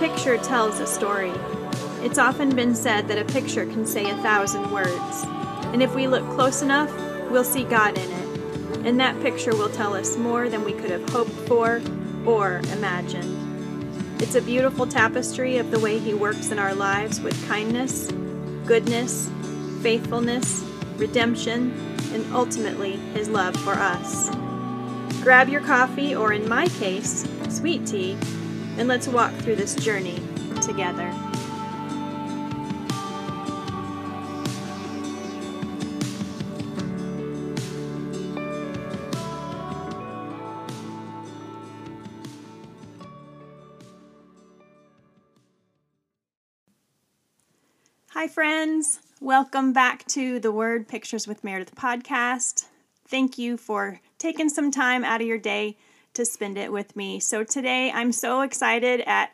picture tells a story. It's often been said that a picture can say a thousand words. And if we look close enough, we'll see God in it. And that picture will tell us more than we could have hoped for or imagined. It's a beautiful tapestry of the way He works in our lives with kindness, goodness, faithfulness, redemption, and ultimately His love for us. Grab your coffee, or in my case, sweet tea, and let's walk through this journey together. Hi, friends. Welcome back to the Word Pictures with Meredith podcast. Thank you for taking some time out of your day to spend it with me. So, today I'm so excited at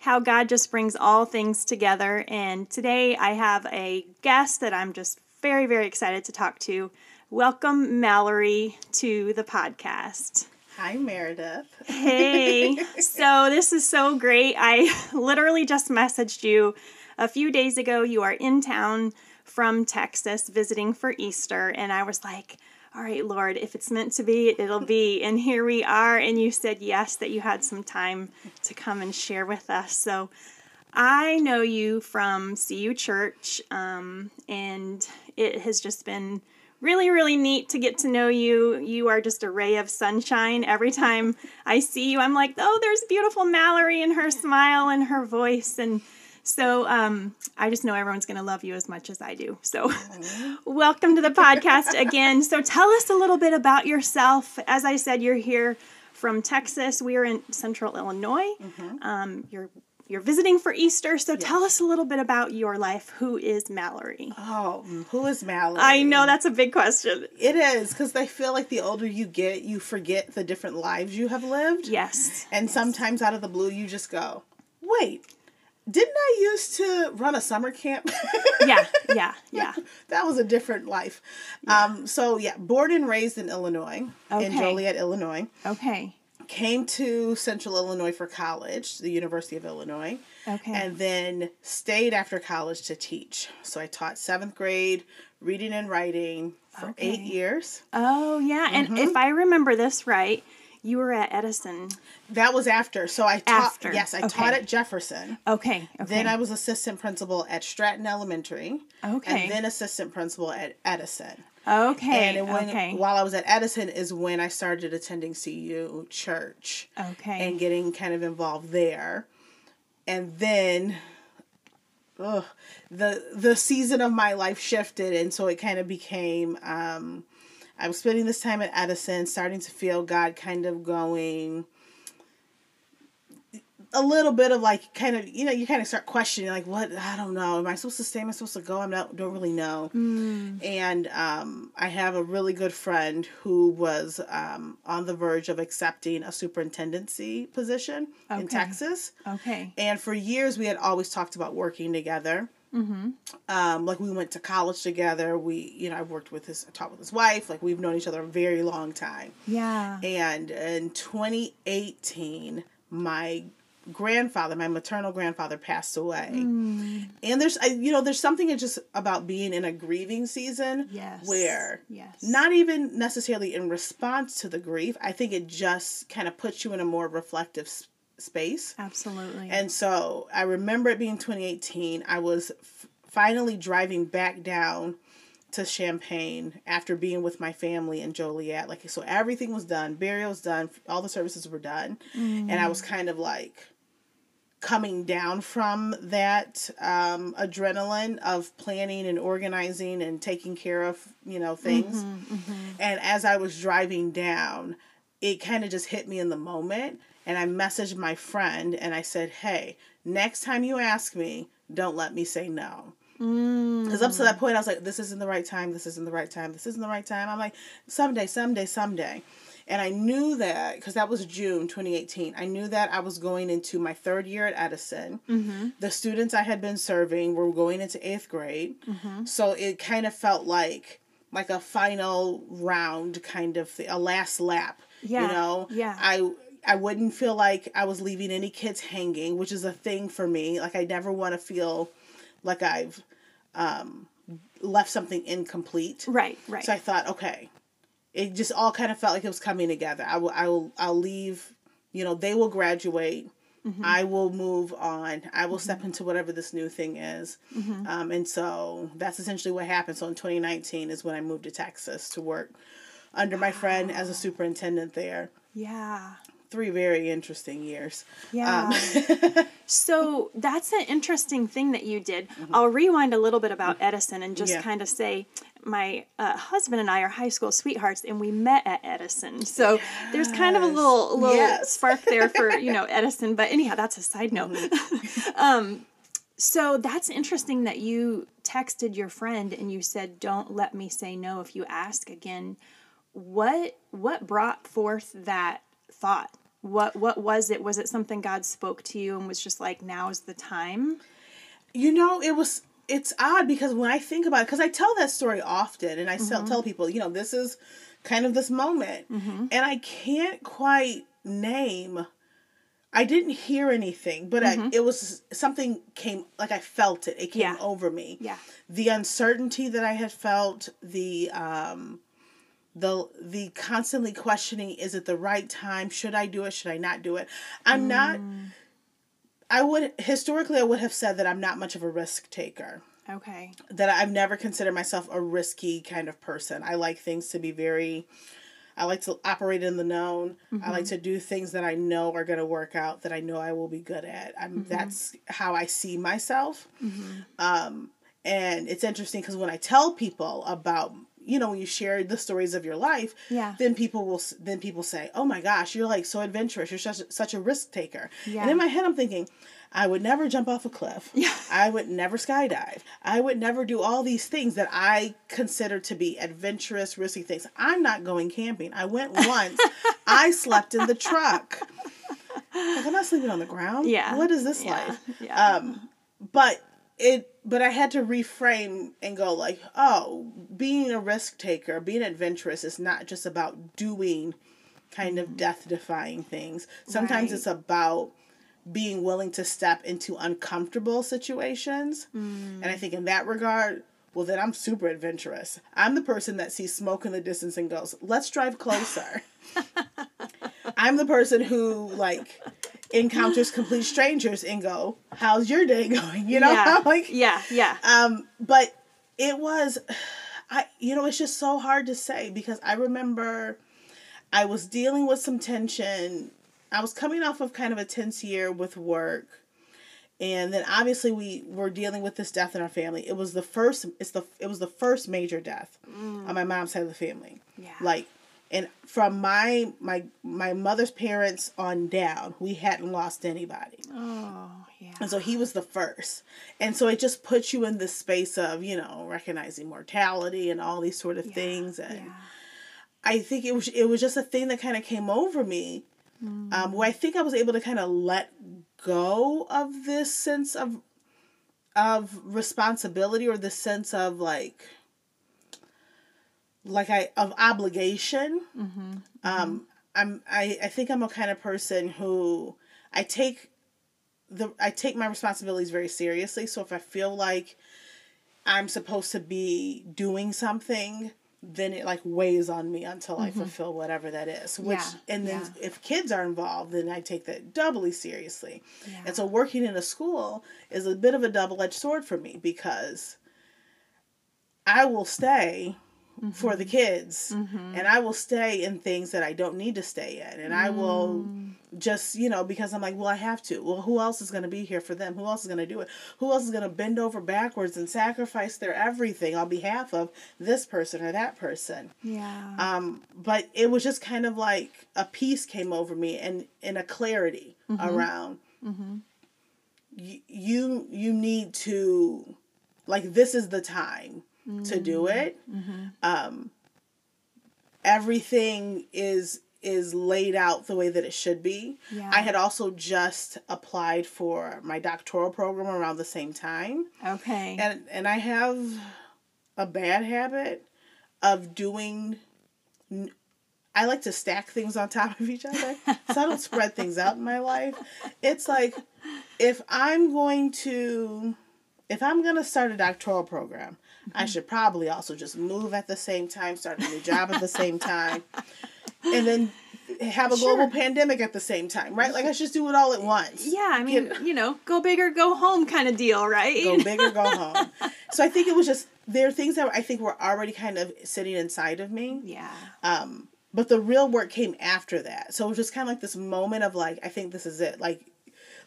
how God just brings all things together. And today I have a guest that I'm just very, very excited to talk to. Welcome, Mallory, to the podcast. Hi, Meredith. Hey. so, this is so great. I literally just messaged you a few days ago. You are in town from Texas visiting for Easter. And I was like, all right, Lord, if it's meant to be, it'll be. And here we are. And you said yes, that you had some time to come and share with us. So I know you from CU Church, um, and it has just been really, really neat to get to know you. You are just a ray of sunshine. Every time I see you, I'm like, oh, there's beautiful Mallory and her smile and her voice. And so um, I just know everyone's going to love you as much as I do. So welcome to the podcast again. So tell us a little bit about yourself. As I said, you're here from Texas. We are in Central Illinois. Mm-hmm. Um, you're you're visiting for Easter, so yes. tell us a little bit about your life. Who is Mallory? Oh, who is Mallory? I know that's a big question. It is because I feel like the older you get, you forget the different lives you have lived. Yes. And yes. sometimes out of the blue, you just go, wait, didn't I used to run a summer camp? yeah, yeah, yeah. that was a different life. Yeah. Um, so yeah, born and raised in Illinois, okay. in Joliet, Illinois. Okay. Came to Central Illinois for college, the University of Illinois. Okay. And then stayed after college to teach. So I taught seventh grade reading and writing for okay. eight years. Oh yeah, and mm-hmm. if I remember this right, you were at Edison. That was after. So I taught. After. Yes, I okay. taught at Jefferson. Okay. okay. Then I was assistant principal at Stratton Elementary. Okay. And then assistant principal at Edison. Okay. And when, okay. while I was at Edison is when I started attending CU Church. Okay. And getting kind of involved there, and then. Ugh, the the season of my life shifted and so it kind of became um, I was spending this time at Edison, starting to feel God kind of going a little bit of like kind of you know you kind of start questioning like what? I don't know. Am I supposed to stay? Am I supposed to go? I'm not don't really know. Mm. and um, I have a really good friend who was um, on the verge of accepting a superintendency position okay. in Texas. Okay. And for years we had always talked about working together Mm-hmm. Um, like we went to college together. We, you know, I worked with his, I taught with his wife. Like we've known each other a very long time. Yeah. And in 2018, my grandfather, my maternal grandfather, passed away. Mm. And there's, I, you know, there's something just about being in a grieving season. Yes. Where, yes. not even necessarily in response to the grief, I think it just kind of puts you in a more reflective space. Absolutely. And so I remember it being 2018. I was f- finally driving back down to Champaign after being with my family in Joliet. Like, so everything was done, burial was done, all the services were done. Mm. And I was kind of like coming down from that um, adrenaline of planning and organizing and taking care of, you know, things. Mm-hmm, mm-hmm. And as I was driving down, it kind of just hit me in the moment and I messaged my friend and I said, hey, next time you ask me, don't let me say no. Because mm. up to that point, I was like, this isn't the right time, this isn't the right time, this isn't the right time. I'm like, someday, someday, someday. And I knew that, because that was June 2018, I knew that I was going into my third year at Edison. Mm-hmm. The students I had been serving were going into eighth grade. Mm-hmm. So it kind of felt like like a final round kind of thing, a last lap. Yeah. You know? Yeah. I I wouldn't feel like I was leaving any kids hanging, which is a thing for me. Like I never want to feel like I've um, left something incomplete. Right, right. So I thought, okay, it just all kind of felt like it was coming together. I will, I will, I'll leave. You know, they will graduate. Mm-hmm. I will move on. I will mm-hmm. step into whatever this new thing is. Mm-hmm. Um, and so that's essentially what happened. So in 2019 is when I moved to Texas to work under my friend as a superintendent there. Yeah. Three very interesting years. Yeah. Um. so that's an interesting thing that you did. Mm-hmm. I'll rewind a little bit about Edison and just yeah. kind of say my uh, husband and I are high school sweethearts, and we met at Edison. So yes. there's kind of a little little yes. spark there for you know Edison. But anyhow, that's a side note. Mm-hmm. um, so that's interesting that you texted your friend and you said, "Don't let me say no if you ask again." What what brought forth that thought? What what was it? Was it something God spoke to you and was just like, "Now's the time"? You know, it was it's odd because when I think about it, because I tell that story often, and I mm-hmm. tell people, you know, this is kind of this moment, mm-hmm. and I can't quite name. I didn't hear anything, but mm-hmm. I, it was something came like I felt it. It came yeah. over me. Yeah. The uncertainty that I had felt, the um, the the constantly questioning: Is it the right time? Should I do it? Should I not do it? I'm mm. not I would historically I would have said that I'm not much of a risk taker. Okay. That I've never considered myself a risky kind of person. I like things to be very I like to operate in the known. Mm-hmm. I like mm-hmm. to do things that I know are going to work out that I know I will be good at. I'm mm-hmm. that's how I see myself. Mm-hmm. Um and it's interesting because when I tell people about you know when you share the stories of your life yeah. then people will then people say oh my gosh you're like so adventurous. You're such a, such a risk taker. Yeah. and in my head i'm thinking i would never jump off a cliff. Yeah. i would never skydive. I would never do all these things that i consider to be adventurous risky things. I'm not going camping. I went once. I slept in the truck. Like i'm not sleeping on the ground. Yeah. What is this yeah. life? Yeah. um but it but I had to reframe and go like, oh, being a risk taker, being adventurous is not just about doing kind of mm-hmm. death defying things. Sometimes right. it's about being willing to step into uncomfortable situations. Mm. And I think in that regard, well then I'm super adventurous. I'm the person that sees smoke in the distance and goes, "Let's drive closer." I'm the person who like encounters complete strangers and go, "How's your day going?" You know, yeah. like yeah, yeah. Um, but it was, I you know, it's just so hard to say because I remember I was dealing with some tension. I was coming off of kind of a tense year with work. And then obviously we were dealing with this death in our family. It was the first it's the it was the first major death mm. on my mom's side of the family. Yeah. Like and from my my my mother's parents on down we hadn't lost anybody oh yeah and so he was the first and so it just puts you in this space of you know recognizing mortality and all these sort of yeah, things and yeah. i think it was it was just a thing that kind of came over me mm. um, where i think i was able to kind of let go of this sense of of responsibility or the sense of like like I of obligation. Mm-hmm. Um, I'm I I think I'm a kind of person who I take the I take my responsibilities very seriously. So if I feel like I'm supposed to be doing something, then it like weighs on me until mm-hmm. I fulfill whatever that is. Which yeah. and then yeah. if kids are involved, then I take that doubly seriously. Yeah. And so working in a school is a bit of a double edged sword for me because I will stay mm-hmm. for the kids mm-hmm. and i will stay in things that i don't need to stay in and i will mm. just you know because i'm like well i have to well who else is going to be here for them who else is going to do it who else is going to bend over backwards and sacrifice their everything on behalf of this person or that person yeah um but it was just kind of like a peace came over me and and a clarity mm-hmm. around mm-hmm. you you need to like this is the time to do mm-hmm. it. Mm-hmm. Um, everything is is laid out the way that it should be. Yeah. I had also just applied for my doctoral program around the same time. Okay. And and I have a bad habit of doing I like to stack things on top of each other. so I don't spread things out in my life. It's like if I'm going to if I'm going to start a doctoral program, mm-hmm. I should probably also just move at the same time, start a new job at the same time. And then have a sure. global pandemic at the same time, right? Like I should do it all at once. Yeah, I mean, you know, go big or go home kind of deal, right? Go big or go home. so I think it was just there are things that I think were already kind of sitting inside of me. Yeah. Um, but the real work came after that. So it was just kind of like this moment of like, I think this is it. Like,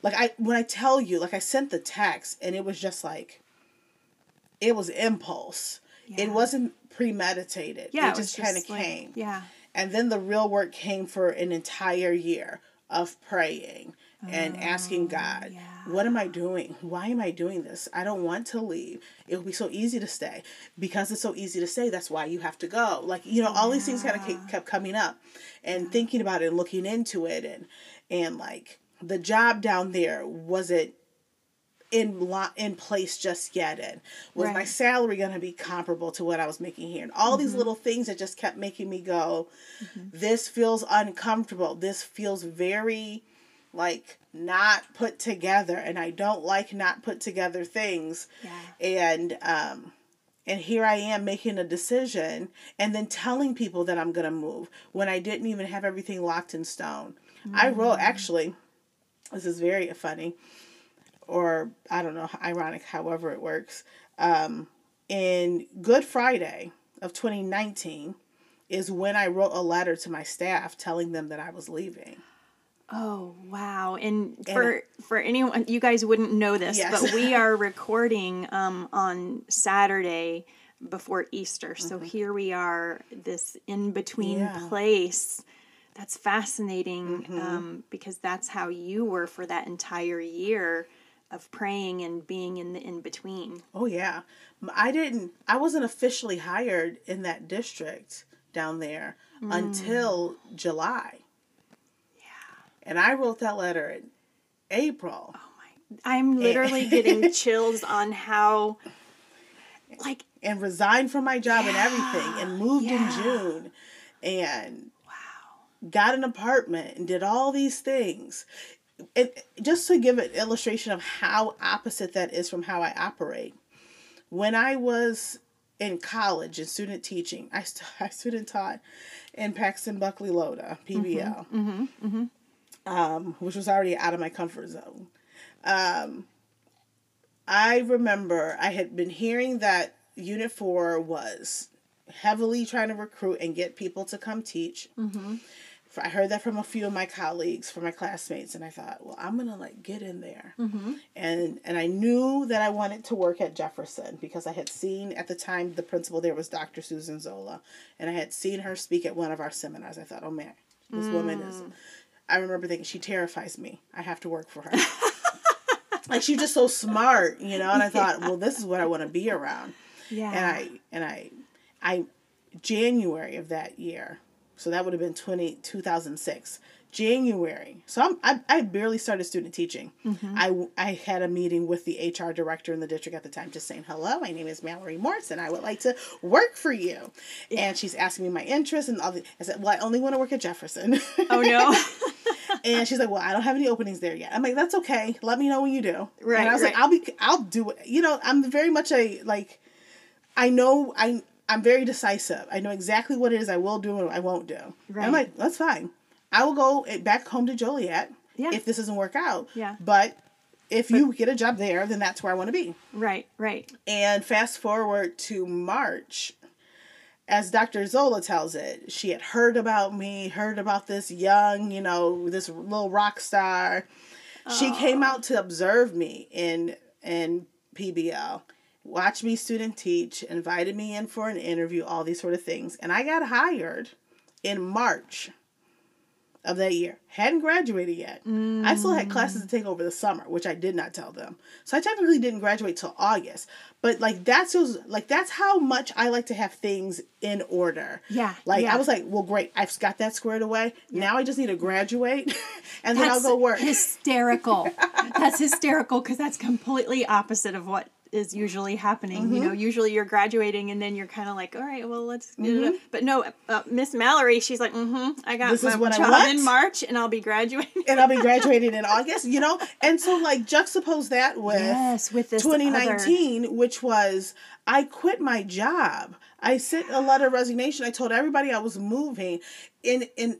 like I when I tell you, like I sent the text and it was just like, it was impulse. Yeah. It wasn't premeditated. Yeah, it, it just kind of like, came. Yeah. And then the real work came for an entire year of praying and asking oh, God, yeah. what am I doing? Why am I doing this? I don't want to leave. It will be so easy to stay. Because it's so easy to stay, that's why you have to go. Like, you know, all yeah. these things kind of kept coming up and thinking about it and looking into it and and like the job down there wasn't in lo- in place just yet and was right. my salary going to be comparable to what I was making here and all mm-hmm. these little things that just kept making me go mm-hmm. this feels uncomfortable this feels very like not put together and I don't like not put together things yeah. and um and here I am making a decision and then telling people that I'm going to move when I didn't even have everything locked in stone. Mm-hmm. I wrote actually this is very funny or I don't know, ironic, however it works. Um, in Good Friday of 2019 is when I wrote a letter to my staff telling them that I was leaving. Oh wow! And, and for for anyone, you guys wouldn't know this, yes. but we are recording um, on Saturday before Easter. So mm-hmm. here we are, this in between yeah. place. That's fascinating mm-hmm. um, because that's how you were for that entire year of praying and being in the in between. Oh yeah. I didn't I wasn't officially hired in that district down there mm. until July. Yeah. And I wrote that letter in April. Oh my I'm literally getting chills on how like and resigned from my job yeah, and everything and moved yeah. in June and wow got an apartment and did all these things it, just to give an illustration of how opposite that is from how I operate. When I was in college and student teaching, I, st- I student taught in Paxton Buckley Loda, PBL, mm-hmm, mm-hmm, mm-hmm. Um, which was already out of my comfort zone. Um, I remember I had been hearing that Unit 4 was heavily trying to recruit and get people to come teach. I heard that from a few of my colleagues, from my classmates, and I thought, well, I'm gonna like get in there, mm-hmm. and and I knew that I wanted to work at Jefferson because I had seen at the time the principal there was Dr. Susan Zola, and I had seen her speak at one of our seminars. I thought, oh man, this mm. woman is. Mm. I remember thinking she terrifies me. I have to work for her. like she's just so smart, you know. And I thought, yeah. well, this is what I want to be around. Yeah. And I and I, I, January of that year, so that would have been 20, 2006. January. So I'm, I, I barely started student teaching. Mm-hmm. I, I had a meeting with the HR director in the district at the time, just saying, hello, my name is Mallory Morris and I would like to work for you. Yeah. And she's asking me my interests and all the, I said, well, I only want to work at Jefferson. Oh, no. and she's like, well, I don't have any openings there yet. I'm like, that's okay. Let me know when you do. Right. And I was right. like, I'll be, I'll do it. You know, I'm very much a, like, I know, I, I'm very decisive. I know exactly what it is I will do and I won't do. Right. I'm like, that's fine. I will go back home to Joliet yeah. if this doesn't work out. Yeah. But if but, you get a job there, then that's where I want to be. Right, right. And fast forward to March, as Dr. Zola tells it, she had heard about me, heard about this young, you know, this little rock star. She came out to observe me in in PBL watched me student teach, invited me in for an interview, all these sort of things. And I got hired in March of that year. Hadn't graduated yet. Mm. I still had classes to take over the summer, which I did not tell them. So I technically didn't graduate till August. But like that's just like that's how much I like to have things in order. Yeah. Like yeah. I was like, well, great, I've got that squared away. Yeah. Now I just need to graduate, and then I'll go work. Hysterical. that's hysterical because that's completely opposite of what is usually happening. You know, usually you're graduating and then you're kind of like, all right, well, let's. But no, uh, Miss Mallory, she's like, mm-hmm, I got This is my I job want." in March and I'll be graduating. and I'll be graduating in August, you know? And so like juxtapose that with Yes, with this other- 2019, which was I quit my job. I sent a letter of resignation. I told everybody I was moving and and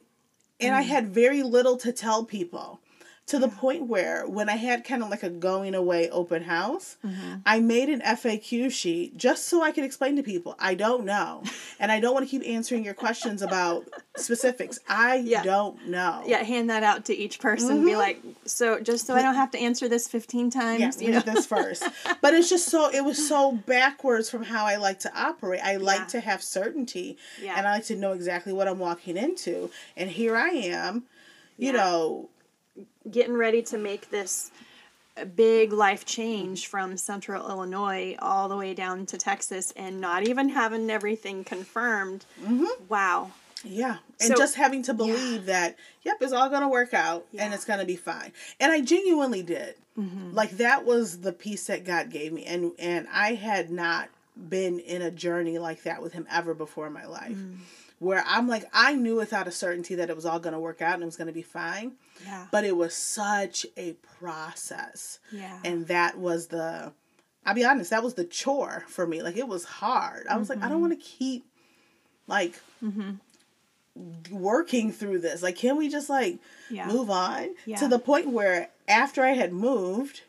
and Mm. I had very little to tell people. To the point where when I had kind of like a going away open house, Mm-hmm. I made an FAQ sheet just so I could explain to people, I don't know. And I don't want to keep answering your questions about specifics. I Yeah. don't know. yeah, hand that out to each person. Be like, so just so I don't have to answer this 15 times. Mm-hmm. Yeah, you know? this first. But it's just so it was so backwards from how I like to operate. I like Yeah. to have certainty, Yeah. and I like to know exactly what I'm walking into. And here I am, you Yeah. know, getting ready to make this big life change from central Illinois all the way down to Texas and not even having everything confirmed. Wow. yeah, and So- just having to believe that yep, it's all gonna work out and it's gonna be fine. And I genuinely did. Mm-hmm. Like that was the peace that God gave me, and and I had not been in a journey like that with Him ever before in my life. Mm. Where I'm like, I knew without a certainty that it was all going to work out and it was going to be fine. Yeah. but it was such a process Yeah. and that was the i'll be honest that was the chore for me like it was hard i was like i don't want to keep like mm-hmm working through this like can we just like Yeah. move on Yeah. to the point where after i had moved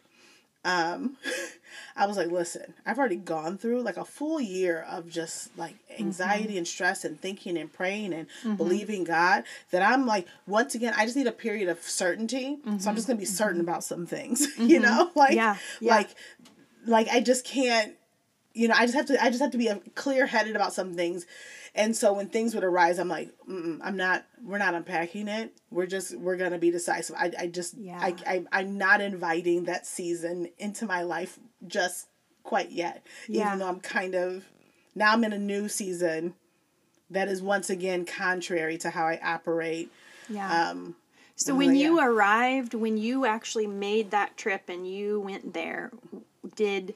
um i was like listen i've already gone through like a full year of just like mm-hmm. anxiety and stress and thinking and praying and mm-hmm. believing god that i'm like once again i just need a period of certainty. So i'm just gonna be mm-hmm. certain about some things you know? Like Yeah. Yeah. like like i just can't you know i just have to i just have to be uh, clear headed about some things. And so when things would arise i'm like i'm not we're not unpacking it. We're just we're gonna be decisive. I, I just Yeah. I, I i'm not inviting that season into my life just quite yet Yeah. even though i'm kind of now i'm in a new season that is once again contrary to how i operate Yeah. um so when you yeah. arrived, when you actually made that trip and you went there, did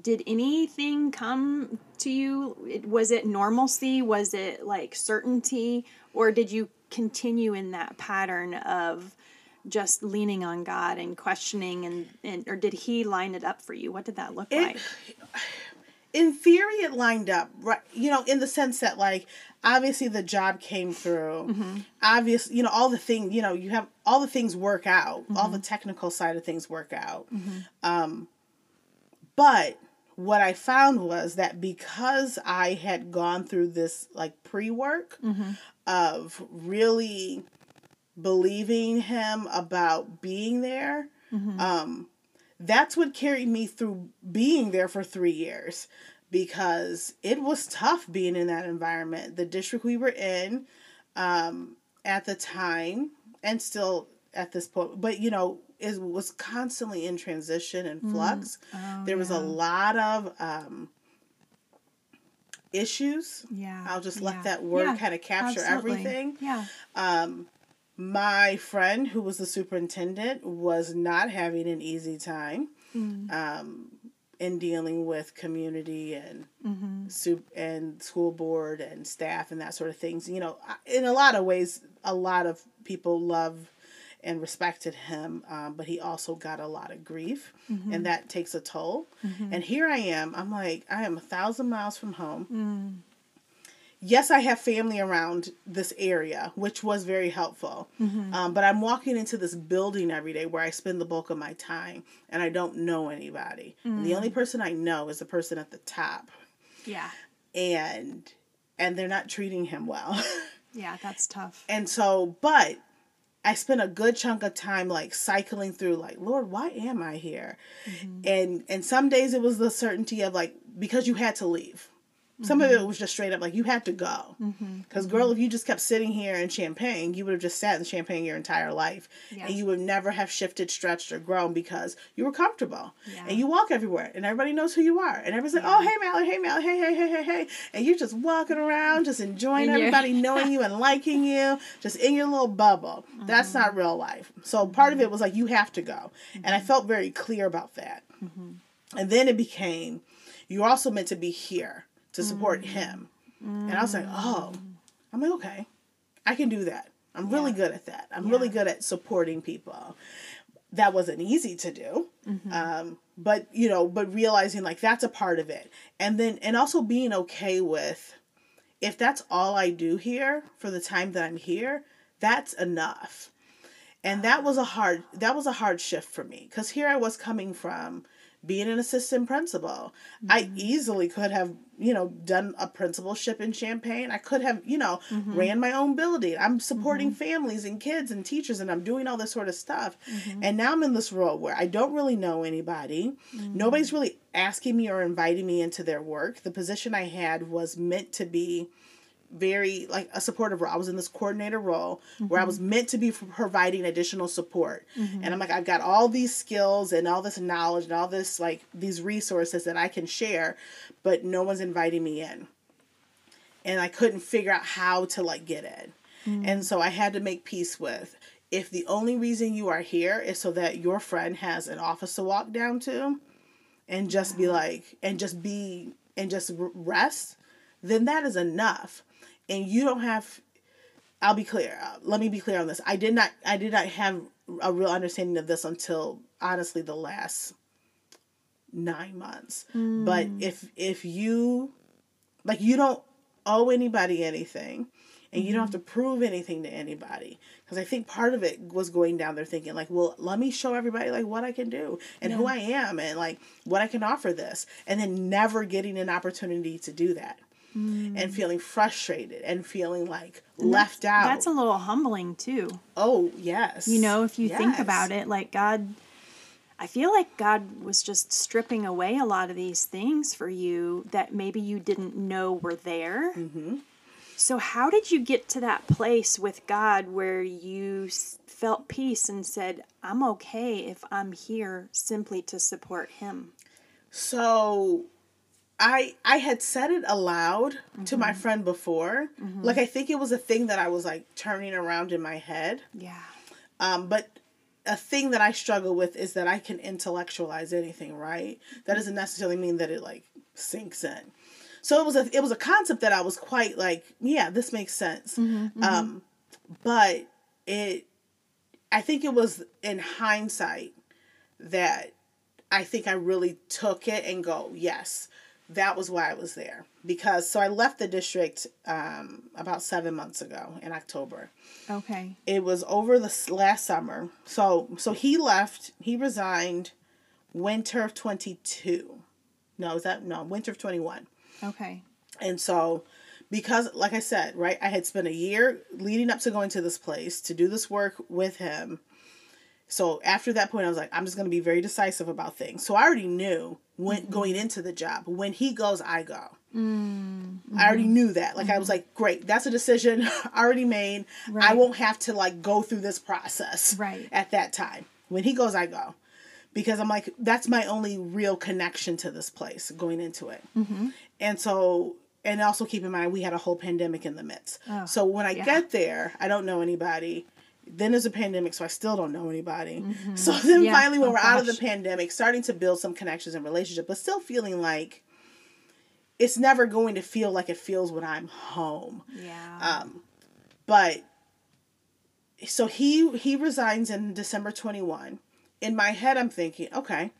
did anything come to you? It- Was it normalcy? Was it like certainty? Or did you continue in that pattern of just leaning on God and questioning and, and or did he line it up for you? What did that look like? in theory it lined up right you know in the sense that like obviously the job came through Mm-hmm. obvious you know all the thing you know you have all the things work out all Mm-hmm. the technical side of things work out um but what i found was that because i had gone through this like pre-work Mm-hmm. of really believing him about being there Mm-hmm. um that's what carried me through being there for three years because it was tough being in that environment. The district we were in um, at the time, and still at this point, but you know, it was constantly in transition and flux. there was a lot of um, issues. Yeah. I'll just yeah, let that word yeah, kind of capture absolutely. everything. Yeah. Um, my friend, who was the superintendent, was not having an easy time Mm. um, in dealing with community and Mm-hmm. soup and school board and staff and that sort of things. You know, in a lot of ways, a lot of people love and respected him, um, but he also got a lot of grief, Mm-hmm. and that takes a toll. And here I am. I'm like, I am a thousand miles from home. Mm. Yes, I have family around this area, which was very helpful. Mm-hmm. Um, but I'm walking into this building every day where I spend the bulk of my time, and I don't know anybody. And Mm. the only person I know is the person at the top, Yeah. and and they're not treating him well. Yeah, that's tough. and so, but I spent a good chunk of time like cycling through, like, Lord, why am I here? And and some days it was the certainty of like because you had to leave. Some of it mm-hmm. was just straight up like you had to go. Mm-hmm. Because girl, if you just kept sitting here in Champaign, you would have just sat in Champaign your entire life, Yeah. and you would never have shifted, stretched, or grown because you were comfortable. Yeah. And you walk everywhere, and everybody knows who you are, and everybody's like, "Oh, hey, Mallory, hey, Mallory, hey, hey, hey, hey, hey," and you're just walking around, just enjoying In your- everybody knowing you and liking you, just in your little bubble. That's Mm-hmm. not real life. So part of it was like you have to go, and I mm-hmm. felt very clear about that. And then it became, you're also meant to be here to support mm. him. Mm. And I was like, oh, I'm like, okay, I can do that. I'm really yeah. good at that. I'm yeah. really good at supporting people. That wasn't easy to do. Mm-hmm. Um, but, you know, but realizing like that's a part of it. And then, and also being okay with if that's all I do here for the time that I'm here, that's enough. And that was a hard that was a hard shift for me cuz here I was coming from being an assistant principal. Mm-hmm. I easily could have, you know, done a principalship in Champaign. I could have, you know, mm-hmm. ran my own building. I'm supporting mm-hmm. families and kids and teachers and I'm doing all this sort of stuff. Mm-hmm. And now I'm in this role where I don't really know anybody. Mm-hmm. Nobody's really asking me or inviting me into their work. The position I had was meant to be very like a supportive role. I was in this coordinator role mm-hmm. where I was mm-hmm. meant to be providing additional support. Mm-hmm. And I'm like, I've got all these skills and all this knowledge and all this like these resources that I can share, but no one's inviting me in. And I couldn't figure out how to like get in. Mm-hmm. And so I had to make peace with if the only reason you are here is so that your friend has an office to walk down to and just be like and just be and just rest then that is enough and you don't have I'll be clear. Uh, let me be clear on this. I did not I did not have a real understanding of this until honestly the last 9 months. Mm. But if if you like you don't owe anybody anything and mm-hmm. you don't have to mm-hmm. prove anything to anybody because i think part of it was going down there thinking like well let me show everybody like what i can do and yeah. who i am and like what i can offer this and then never getting an opportunity to do that mm. and feeling frustrated and feeling like and left out. That's a little humbling too. Oh, yes. You know, if you yes. think about it, like God I feel like God was just stripping away a lot of these things for you that maybe you didn't know were there. Mm-hmm. So, how did you get to that place with God where you felt peace and said, I'm okay if I'm here simply to support Him? So, I I had said it aloud mm-hmm. to my mm-hmm. friend before. Mm-hmm. Like I think it was a thing that I was like turning around in my head. Yeah. Um, but a thing that I struggle with is that I can intellectualize anything, right? That doesn't necessarily mean that it like sinks in. So it was a it was a concept that I was quite like, yeah, this makes sense. Mm-hmm, mm-hmm. um, but it I think it was in hindsight that I think I really took it and go, yes, that was why I was there because so I left the district um, about seven months ago in October. Okay. It was over the last summer. So so he left. He resigned winter of twenty two. No, is that no winter of twenty one. Okay. And so because like I said, right, I had spent a year leading up to going to this place to do this work with him. So after that point, I was like, I'm just going to be very decisive about things. So I already knew when mm-hmm. going into the job. When he goes, I go. Mm-hmm. I already knew that. Like mm-hmm. I was mm-hmm. like, great, that's a decision already made. Right. I won't have to like go through this process. Right. At that time, when he goes, I go, because I'm like, that's my only real connection to this place going into it. Mm-hmm. And so and also keep in mind we had a whole pandemic in the midst. Oh, so when I yeah. get there, I don't know anybody then there's a pandemic, so I still don't know anybody. Mm-hmm. So then yeah. finally, when oh, we're gosh. out of the pandemic, starting to build some connections and relationship, but still feeling like it's never going to feel like it feels when I'm home. Yeah. Um, but so he he resigns in December 21. In my head, I'm thinking, okay,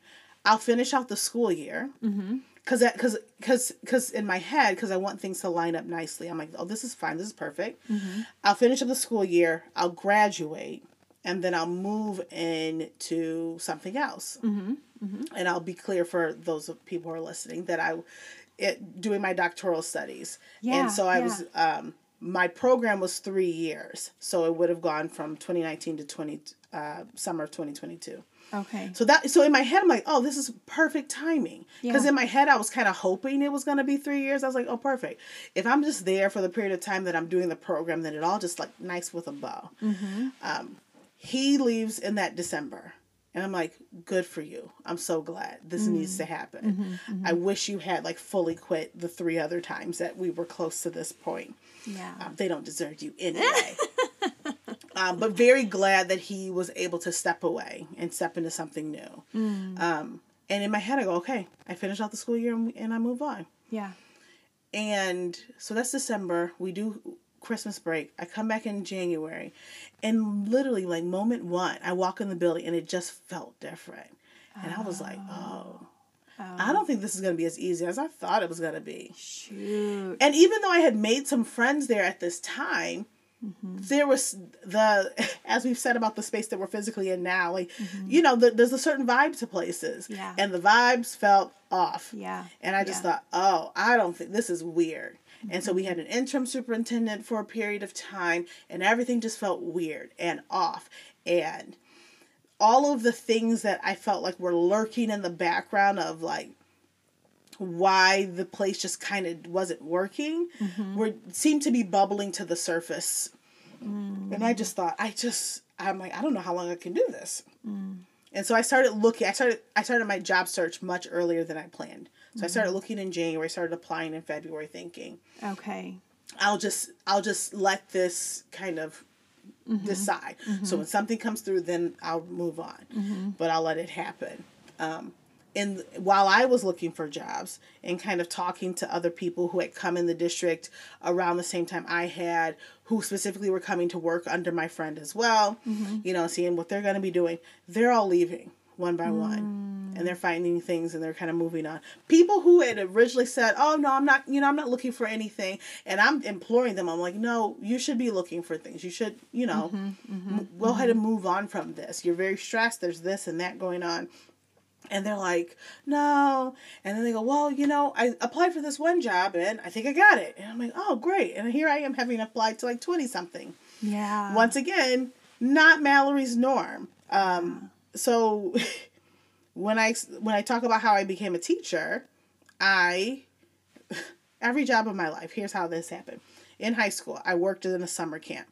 I'll finish out the school year. Mm-hmm because because because because in my head because i want things to line up nicely i'm like oh this is fine this is perfect mm-hmm. i'll finish up the school year i'll graduate and then i'll move into something else mm-hmm. Mm-hmm. and i'll be clear for those people who are listening that i it, doing my doctoral studies yeah, and so i yeah. was um, my program was three years so it would have gone from 2019 to 20 uh, summer of 2022 Okay. So that so in my head I'm like, oh, this is perfect timing. Because yeah. in my head I was kind of hoping it was gonna be three years. I was like, oh, perfect. If I'm just there for the period of time that I'm doing the program, then it all just like nice with a bow. Mm-hmm. Um, he leaves in that December. And I'm like, good for you. I'm so glad this mm-hmm. needs to happen. Mm-hmm, mm-hmm. I wish you had like fully quit the three other times that we were close to this point. Yeah. Um, they don't deserve you anyway. Um, but very glad that he was able to step away and step into something new. Mm. Um, And in my head, I go, okay, I finish out the school year and, and I move on. Yeah. And so that's December. We do Christmas break. I come back in January. And literally, like, moment one, I walk in the building and it just felt different. And I was like, oh. I don't think this is going to be as easy as I thought it was going to be. Shoot. And even though I had made some friends there at this time, Mm-hmm. there was the, as we've said about the space that we're physically in now, like, mm-hmm. you know, the, there's a certain vibe to places. Yeah. And the vibes felt off. Yeah. And I just Yeah. thought, oh, I don't think this is weird. And so we mm-hmm. had an interim superintendent for a period of time, and everything just felt weird and off. And all of the things that I felt like were lurking in the background of like why the place just kind of wasn't working mm-hmm. were seemed to be bubbling to the surface. And I mm. just thought, I just I'm like, I don't know how long I can do this. Mm. And so I started looking. I started. I started my job search much earlier than I planned. So I started mm-hmm. looking in January. Started applying in February, thinking Okay. I'll just I'll just let this kind of mm-hmm. decide. So when something comes through, then I'll move on. But I'll let it happen. Um, and while I was looking for jobs and kind of talking to other people who had come in the district around the same time I had, who specifically were coming to work under my friend as well, mm-hmm. you know, seeing what they're going to be doing, they're all leaving one by one. Mm. And they're finding things and they're kind of moving on. People who had originally said oh no i'm not you know i'm not looking for anything and i'm imploring them i'm like no you should be looking for things. You should you know m- go ahead and move on from this. You're very stressed. There's this and that going on and they're like no and then they go well you know i applied for this one job and i think i got it and i'm like oh great and here i am having applied to like 20 something Yeah. once again, not Mallory's norm. Um, so when I when I talk about how I became a teacher, I every job of my life. Here's how this happened. In high school, I worked in a summer camp.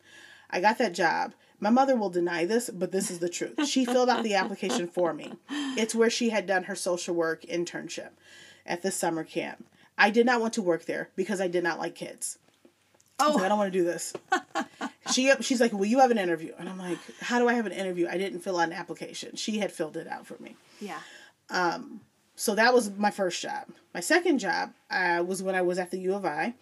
I got that job. My mother will deny this, but this is the truth. She filled out the application for me. It's where she had done her social work internship at this summer camp. I did not want to work there because I did not like kids. Oh, I don't want to do this. she she's like, well, you have an interview, and I'm like, how do I have an interview? I didn't fill out an application. She had filled it out for me. Yeah. Um. So that was my first job. My second job uh, was when I was at the U of I,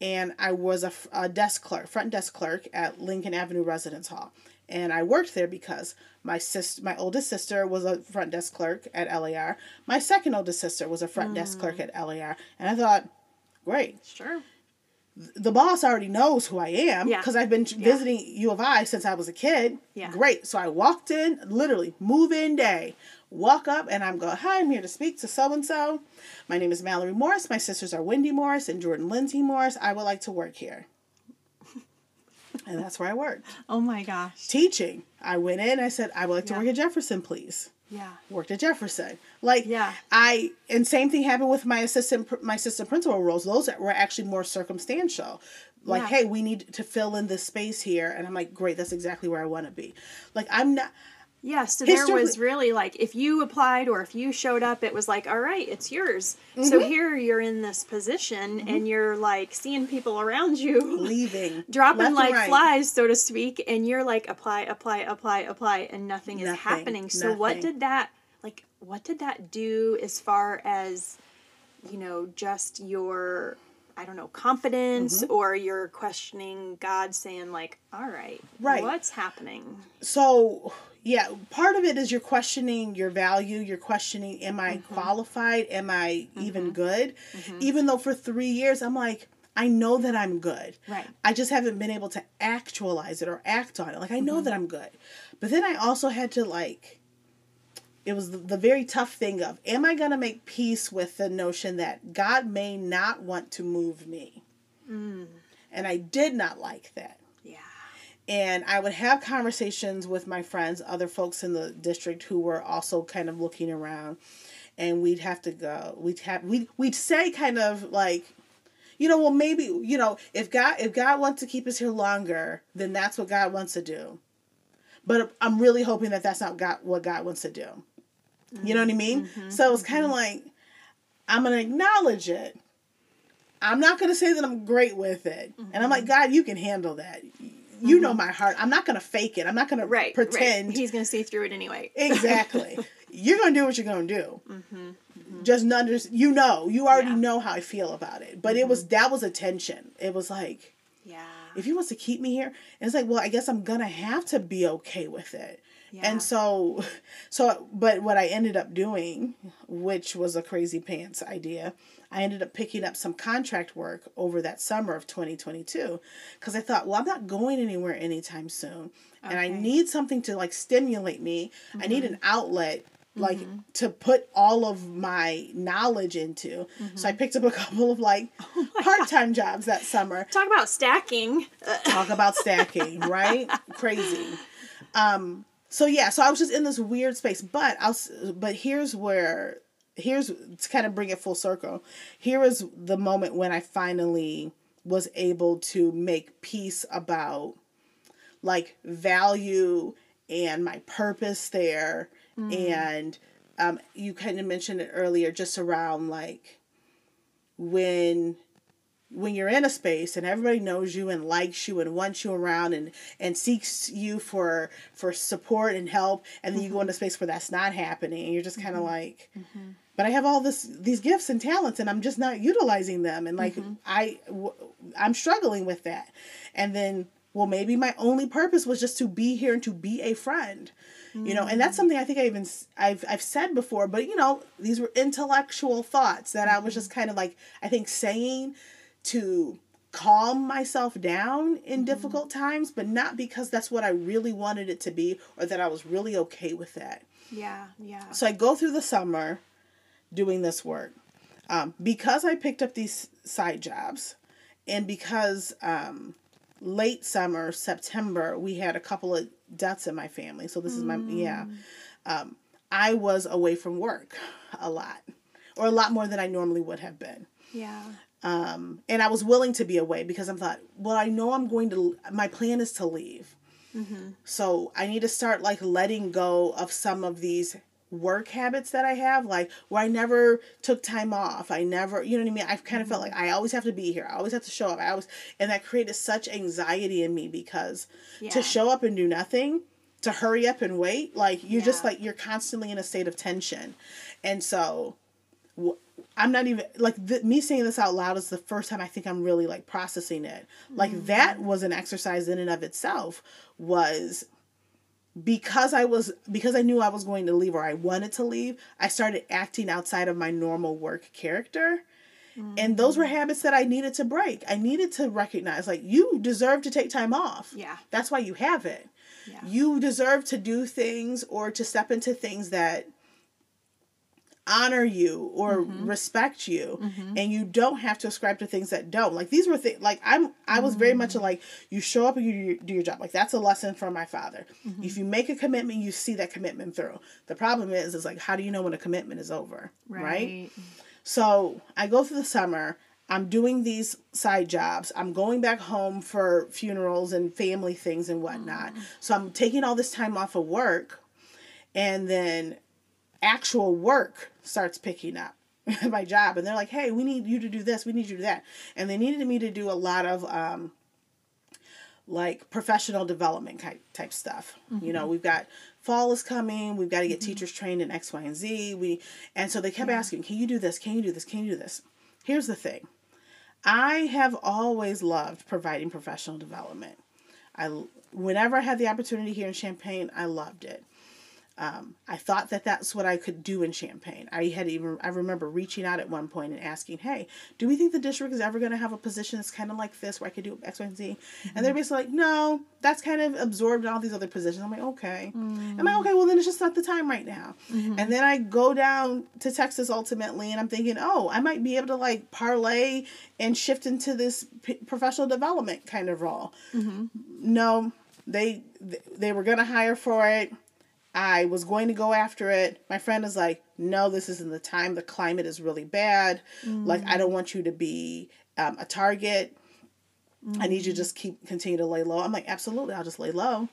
and I was a, a desk clerk, front desk clerk at Lincoln Avenue Residence Hall. And I worked there because my sis, my oldest sister was a front desk clerk at LAR. My second oldest sister was a front desk clerk mm. at LAR, and I thought, great, Sure. the boss already knows who I am Yeah. because I've been visiting U of I since I was a kid. Yeah. Great. So I walked in, literally move in day. Walk up and I'm going, Hi, I'm here to speak to so and so. My name is Mallory Morris. My sisters are Wendy Morris and Jordan Lindsay Morris. I would like to work here. and that's where I worked. Oh my gosh. Teaching. I went in, I said, I would like to Yeah. work at Jefferson, please Yeah. worked at Jefferson. Like Yeah. I and same thing happened with my assistant my assistant principal roles. Those were actually more circumstantial. Like, Yeah. hey, we need to fill in this space here, and I'm like, great, that's exactly where I want to be. Like, I'm not. Yeah, so there was really like if you applied or if you showed up, it was like, all right, it's yours. Mm-hmm. So here you're in this position and you're like seeing people around you Leaving, dropping like right. flies, so to speak, and you're like apply, apply, apply, apply, and nothing is happening. So what did that like? What did that do as far as you know, just your I don't know confidence Mm-hmm. or you're questioning God, saying like, all right, Right. what's happening? So yeah, part of it is you're questioning your value. You're questioning, am I Mm-hmm. qualified? Am I even mm-hmm. good? Mm-hmm. Even though for three years I'm like, I know that I'm good. Right. I just haven't been able to actualize it or act on it. Like I know mm-hmm. that I'm good. But then I also had to like it was the, the very tough thing of am I going to make peace with the notion that God may not want to move me? Mm. And I did not like that. And I would have conversations with my friends, other folks in the district who were also kind of looking around. And we'd have to go. We'd have we we'd say kind of like you know, well maybe, you know, if God if God wants to keep us here longer, then that's what God wants to do. But I'm really hoping that that's not God what God wants to do. You know what I mm-hmm. mean? Mm-hmm. so it's kind of mm-hmm. like I'm going to acknowledge it. I'm not going to say that I'm great with it. And I'm like, God, you can handle that. You know mm-hmm. my heart. I'm not gonna fake it. I'm not gonna pretend. Right. He's going to see through it anyway. Exactly. you're gonna do what you're gonna do. Mm-hmm. Mm-hmm. Just under, you know, you already Yeah. know how I feel about it. But it was that was a tension. It was like, Yeah. if he wants to keep me here, it's like, well, I guess I'm gonna have to be okay with it. Yeah. And so, so, but what I ended up doing, which was a crazy pants idea, I ended up picking up some contract work over that summer of 2022 because I thought, well, I'm not going anywhere anytime soon. And I need something to like stimulate me. I need Mm-hmm. an outlet like to put all of my knowledge into. So I Mm-hmm. picked up a couple of like Oh part-time jobs that summer Talk about stacking. Talk about stacking, right? Crazy. Um so yeah, so I was just in this weird space, but I'll s- but here's where here's to kind of bring it full circle. Here is the moment when I finally was able to make peace about like value and my purpose there. Mm. And um you kind of mentioned it earlier just around like when when you're in a space and everybody knows you and likes you and wants you around and and seeks you for for support and help and then you go mm-hmm. into a space where that's not happening and you're just kind of mm-hmm. like mm-hmm. But i have all this these gifts and talents and i'm just not utilizing them. And like mm-hmm. i w- i'm struggling with that. And then well maybe my only purpose was just to be here and to be a friend you know? And that's mm. something i think i even i've i've said before but you know these were intellectual thoughts that i was mm-hmm. just kind of like i think saying to calm myself down in mm-hmm. difficult times but not because that's what i really wanted it to be or that i was really okay with that. Yeah. Yeah. so i go through the summer doing this work. Um, because i picked up these side jobs and because um, late summer september we had a couple of deaths in my family. So this is my yeah. Um, i was away from work a lot or a lot more than i normally would have been. Yeah. um, and I was willing to be away because I thought, well, I know I'm going to. My plan is to leave, so I need to start like letting go of some of these work habits that I have, like where I never took time off. I never, you know what I mean. I've kind of felt like mm-hmm. I always have to be here. I always have to show up. I always, and that created such anxiety in me because Yeah. to show up and do nothing, to hurry up and wait, like you're just like you're constantly in a state of tension, and so I'm not even like th- me saying this out loud is the first time I think I'm really like processing it. Like that mm-hmm. was an exercise in and of itself was because I was because I knew I was going to leave or I wanted to leave, I started acting outside of my normal work character. And those were mm-hmm. habits that I needed to break. I needed to recognize like you deserve to take time off. Yeah. That's why you have it. Yeah. You deserve to do things or to step into things that honor you or mm-hmm. respect you mm-hmm. and you don't have to ascribe to things that don't. Like these were things like i'm i was very much mm. like you show up and you do your, do your job. Like that's a lesson from my father. Mm-hmm. If you make a commitment you see that commitment through. The problem is is like how do you know when a commitment is over right? So I go through the summer. I'm doing these side jobs. I'm going back home for funerals and family things and whatnot. Mm. So I'm taking all this time off of work, and then actual work starts picking up my job. And they're like, "Hey, we need you to do this. We need you to do that." And they needed me to do a lot of um, like professional development type type stuff. You know, we've got fall is coming. We've got to get teachers trained in X, Y, and Z. We and so they kept asking, "Can you do this? Can you do this? Can you do this?" Here's the thing. I have always loved providing professional development. I whenever I had the opportunity here in Champaign, I loved it. Um, I thought that that's what I could do in Champaign. I had even I remember reaching out at one point and asking, "Hey, do we think the district is ever going to have a position that's kind of like this where I could do X, Y, and Z?" And they're mm-hmm. basically like, "No, that's kind of absorbed in all these other positions." I'm like, "Okay." I'm like, mm. "Okay, well then it's just not the time right now." Mm-hmm. And then I go down to Texas ultimately, and I'm thinking, "Oh, I might be able to like parlay and shift into this p- professional development kind of role." Mm-hmm. No, they they were going to hire for it. I was going to go after it. My friend is like, no, this isn't the time. The climate is really bad. Like, I don't want you to be um, a target. I need you to just keep continue to lay low. I'm like, absolutely, I'll just lay low.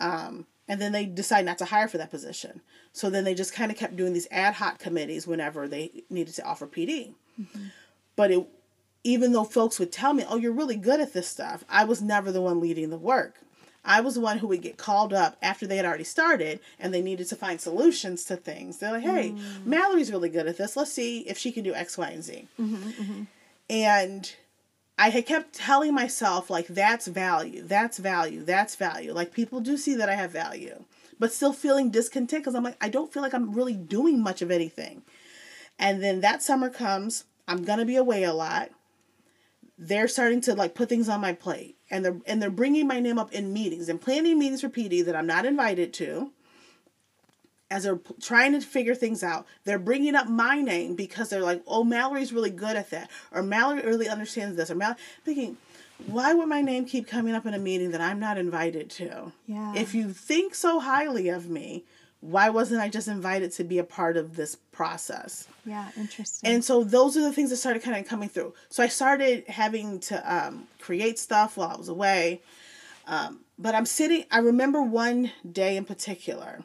Um, and then they decide not to hire for that position. So then they just kind of kept doing these ad hoc committees whenever they needed to offer PD. But it even though folks would tell me, "Oh, you're really good at this stuff," I was never the one leading the work. I was the one who would get called up after they had already started and they needed to find solutions to things. They're like, "Hey, mm. Mallory's really good at this. Let's see if she can do X, Y, and Z." Mm-hmm, mm-hmm. And I had kept telling myself like that's value, that's value, that's value. Like people do see that I have value, but still feeling discontent because I'm like I don't feel like I'm really doing much of anything. And then that summer comes, I'm gonna be away a lot they're starting to like put things on my plate. And they're and they're bringing my name up in meetings and planning meetings for PD that I'm not invited to as they're trying to figure things out. They're bringing up my name because they're like oh Mallory's really good at that or Mallory really understands this or Mallory thinking why would my name keep coming up in a meeting that I'm not invited to? Yeah. If you think so highly of me why wasn't I just invited to be a part of this process? Yeah, interesting. And so those are the things that started kind of coming through. So I started having to um, create stuff while I was away. Um, but I'm sitting, I remember one day in particular,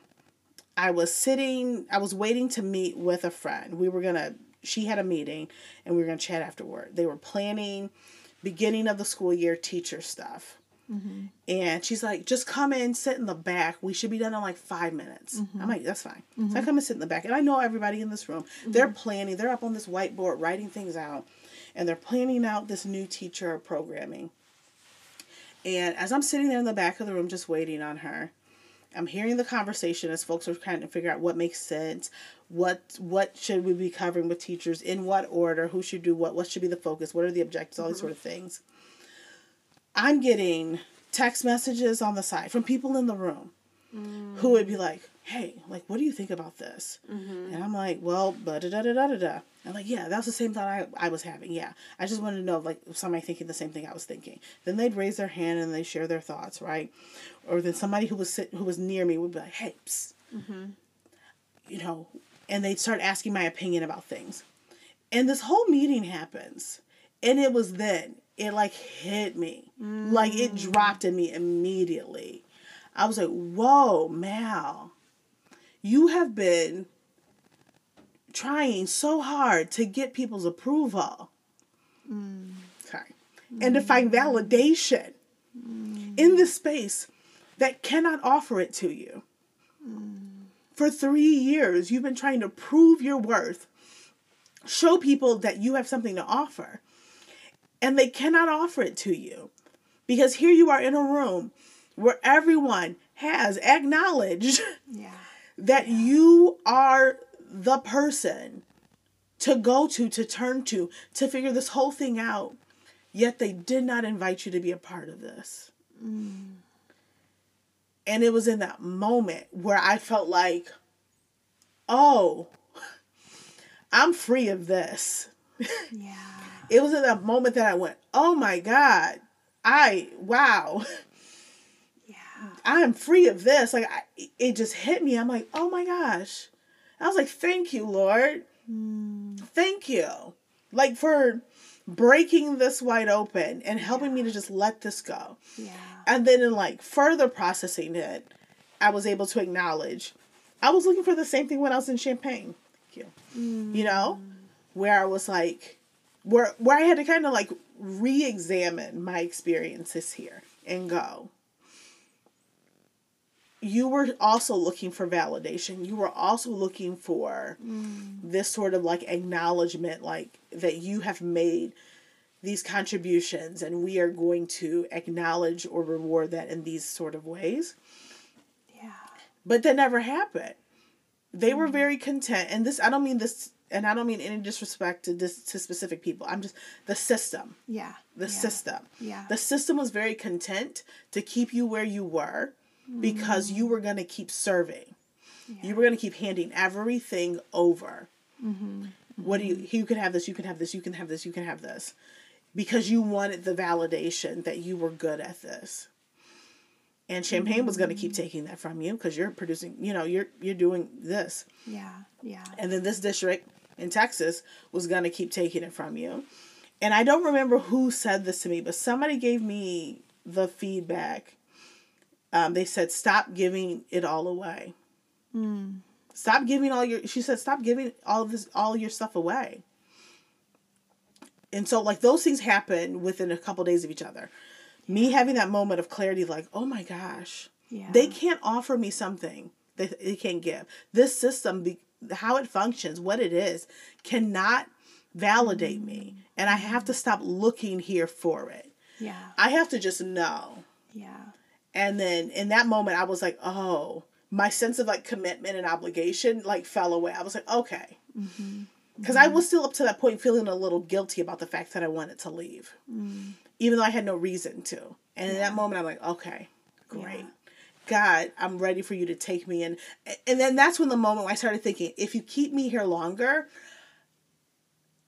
I was sitting, I was waiting to meet with a friend. We were going to, she had a meeting and we were going to chat afterward. They were planning beginning of the school year teacher stuff. Mm-hmm. And she's like, just come in, sit in the back. We should be done in like five minutes. Mm-hmm. I'm like, that's fine. So I mm-hmm. come and sit in the back. And I know everybody in this room. They're mm-hmm. planning, they're up on this whiteboard writing things out. And they're planning out this new teacher programming. And as I'm sitting there in the back of the room just waiting on her, I'm hearing the conversation as folks are trying to figure out what makes sense, what what should we be covering with teachers, in what order, who should do what, what should be the focus, what are the objectives, all these sort of things. I'm getting text messages on the side from people in the room mm. who would be like, hey, like, what do you think about this? Mm-hmm. And I'm like, well, da da da da da da. I'm like, yeah, that was the same thought I, I was having. Yeah. I just wanted to know, like, somebody thinking the same thing I was thinking. Then they'd raise their hand and they share their thoughts, right? Or then somebody who was sit, who was near me would be like, hey, psst. Mm-hmm. You know, and they'd start asking my opinion about things. And this whole meeting happens. And it was then it like hit me. Mm. Like it mm. dropped in me immediately. I was like, whoa, Mal, you have been trying so hard to get people's approval. Mm. Okay. Mm. And to find validation mm. in this space that cannot offer it to you. Mm. For three years, you've been trying to prove your worth, show people that you have something to offer and they cannot offer it to you because here you are in a room where everyone has acknowledged yeah. that you are the person to go to, to turn to, to figure this whole thing out. Yet they did not invite you to be a part of this. Mm. And it was in that moment where I felt like, oh, I'm free of this. Yeah it was in that moment that I went, oh my God, I, wow. Yeah. I am free of this. Like, I, it just hit me. I'm like, oh my gosh. I was like, thank you, Lord. Mm. Thank you. Like, for breaking this wide open and helping yeah. me to just let this go. Yeah. And then in like further processing it, I was able to acknowledge I was looking for the same thing when I was in Champaign. Thank you. Mm. You know, where I was like, where where I had to kind of like re-examine my experiences here and go. You were also looking for validation. You were also looking for mm. this sort of like acknowledgement, like that you have made these contributions and we are going to acknowledge or reward that in these sort of ways. Yeah. But that never happened. They mm. were very content. And this, I don't mean this and I don't mean any disrespect to this to specific people. I'm just the system. Yeah. The yeah. system. Yeah. The system was very content to keep you where you were mm. because you were going to keep serving. Yeah. You were going to keep handing everything over. Mm-hmm. What do you? You can have this. You can have this. You can have this. You can have this, because you wanted the validation that you were good at this. And Champaign mm-hmm. was going to keep taking that from you because you're producing. You know, you're you're doing this. Yeah. Yeah. And then this district in Texas was going to keep taking it from you. And I don't remember who said this to me, but somebody gave me the feedback. Um, they said, stop giving it all away. Mm. Stop giving all your, she said, stop giving all of this, all your stuff away. and so like those things happen within a couple days of each other. Me having that moment of clarity, like, oh my gosh, Yeah. they can't offer me something that they can't give. This system, be, how it functions, what it is, cannot validate me, mm-hmm. and I have to stop looking here for it. Yeah. I have to just know. Yeah. And then in that moment, I was like, oh, my sense of like commitment and obligation like fell away. I was like, okay. Mm-hmm. Because I mm-hmm. was still up to that point feeling a little guilty about the fact that I wanted to leave, mm. even though I had no reason to. And in that moment, I'm like, okay, great. God, I'm ready for you to take me in. And then that's when the moment I started thinking, if you keep me here longer,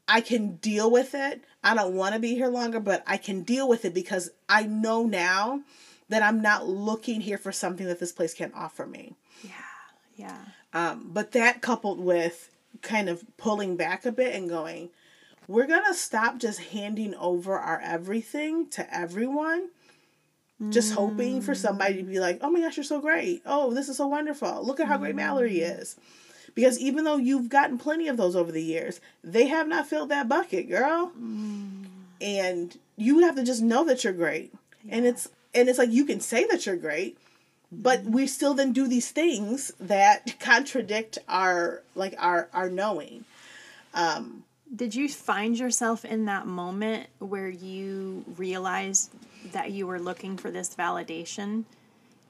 I can deal with it. I don't want to be here longer, but I can deal with it because I know now that I'm not looking here for something that this place can't offer me. Yeah. Yeah. Um, but that coupled with kind of pulling back a bit and going, we're going to stop just handing over our everything to everyone, just hoping for mm. somebody to be like, oh my gosh, you're so great. Oh, this is so wonderful. Look at how great Mallory mm. is. Because even though you've gotten plenty of those over the years, they have not filled that bucket, girl. Mm. And you have to just know that you're great. And it's and it's like you can say that you're great, but we still then do these things that contradict our like our our knowing. Um Did you find yourself in that moment where you realized that you were looking for this validation?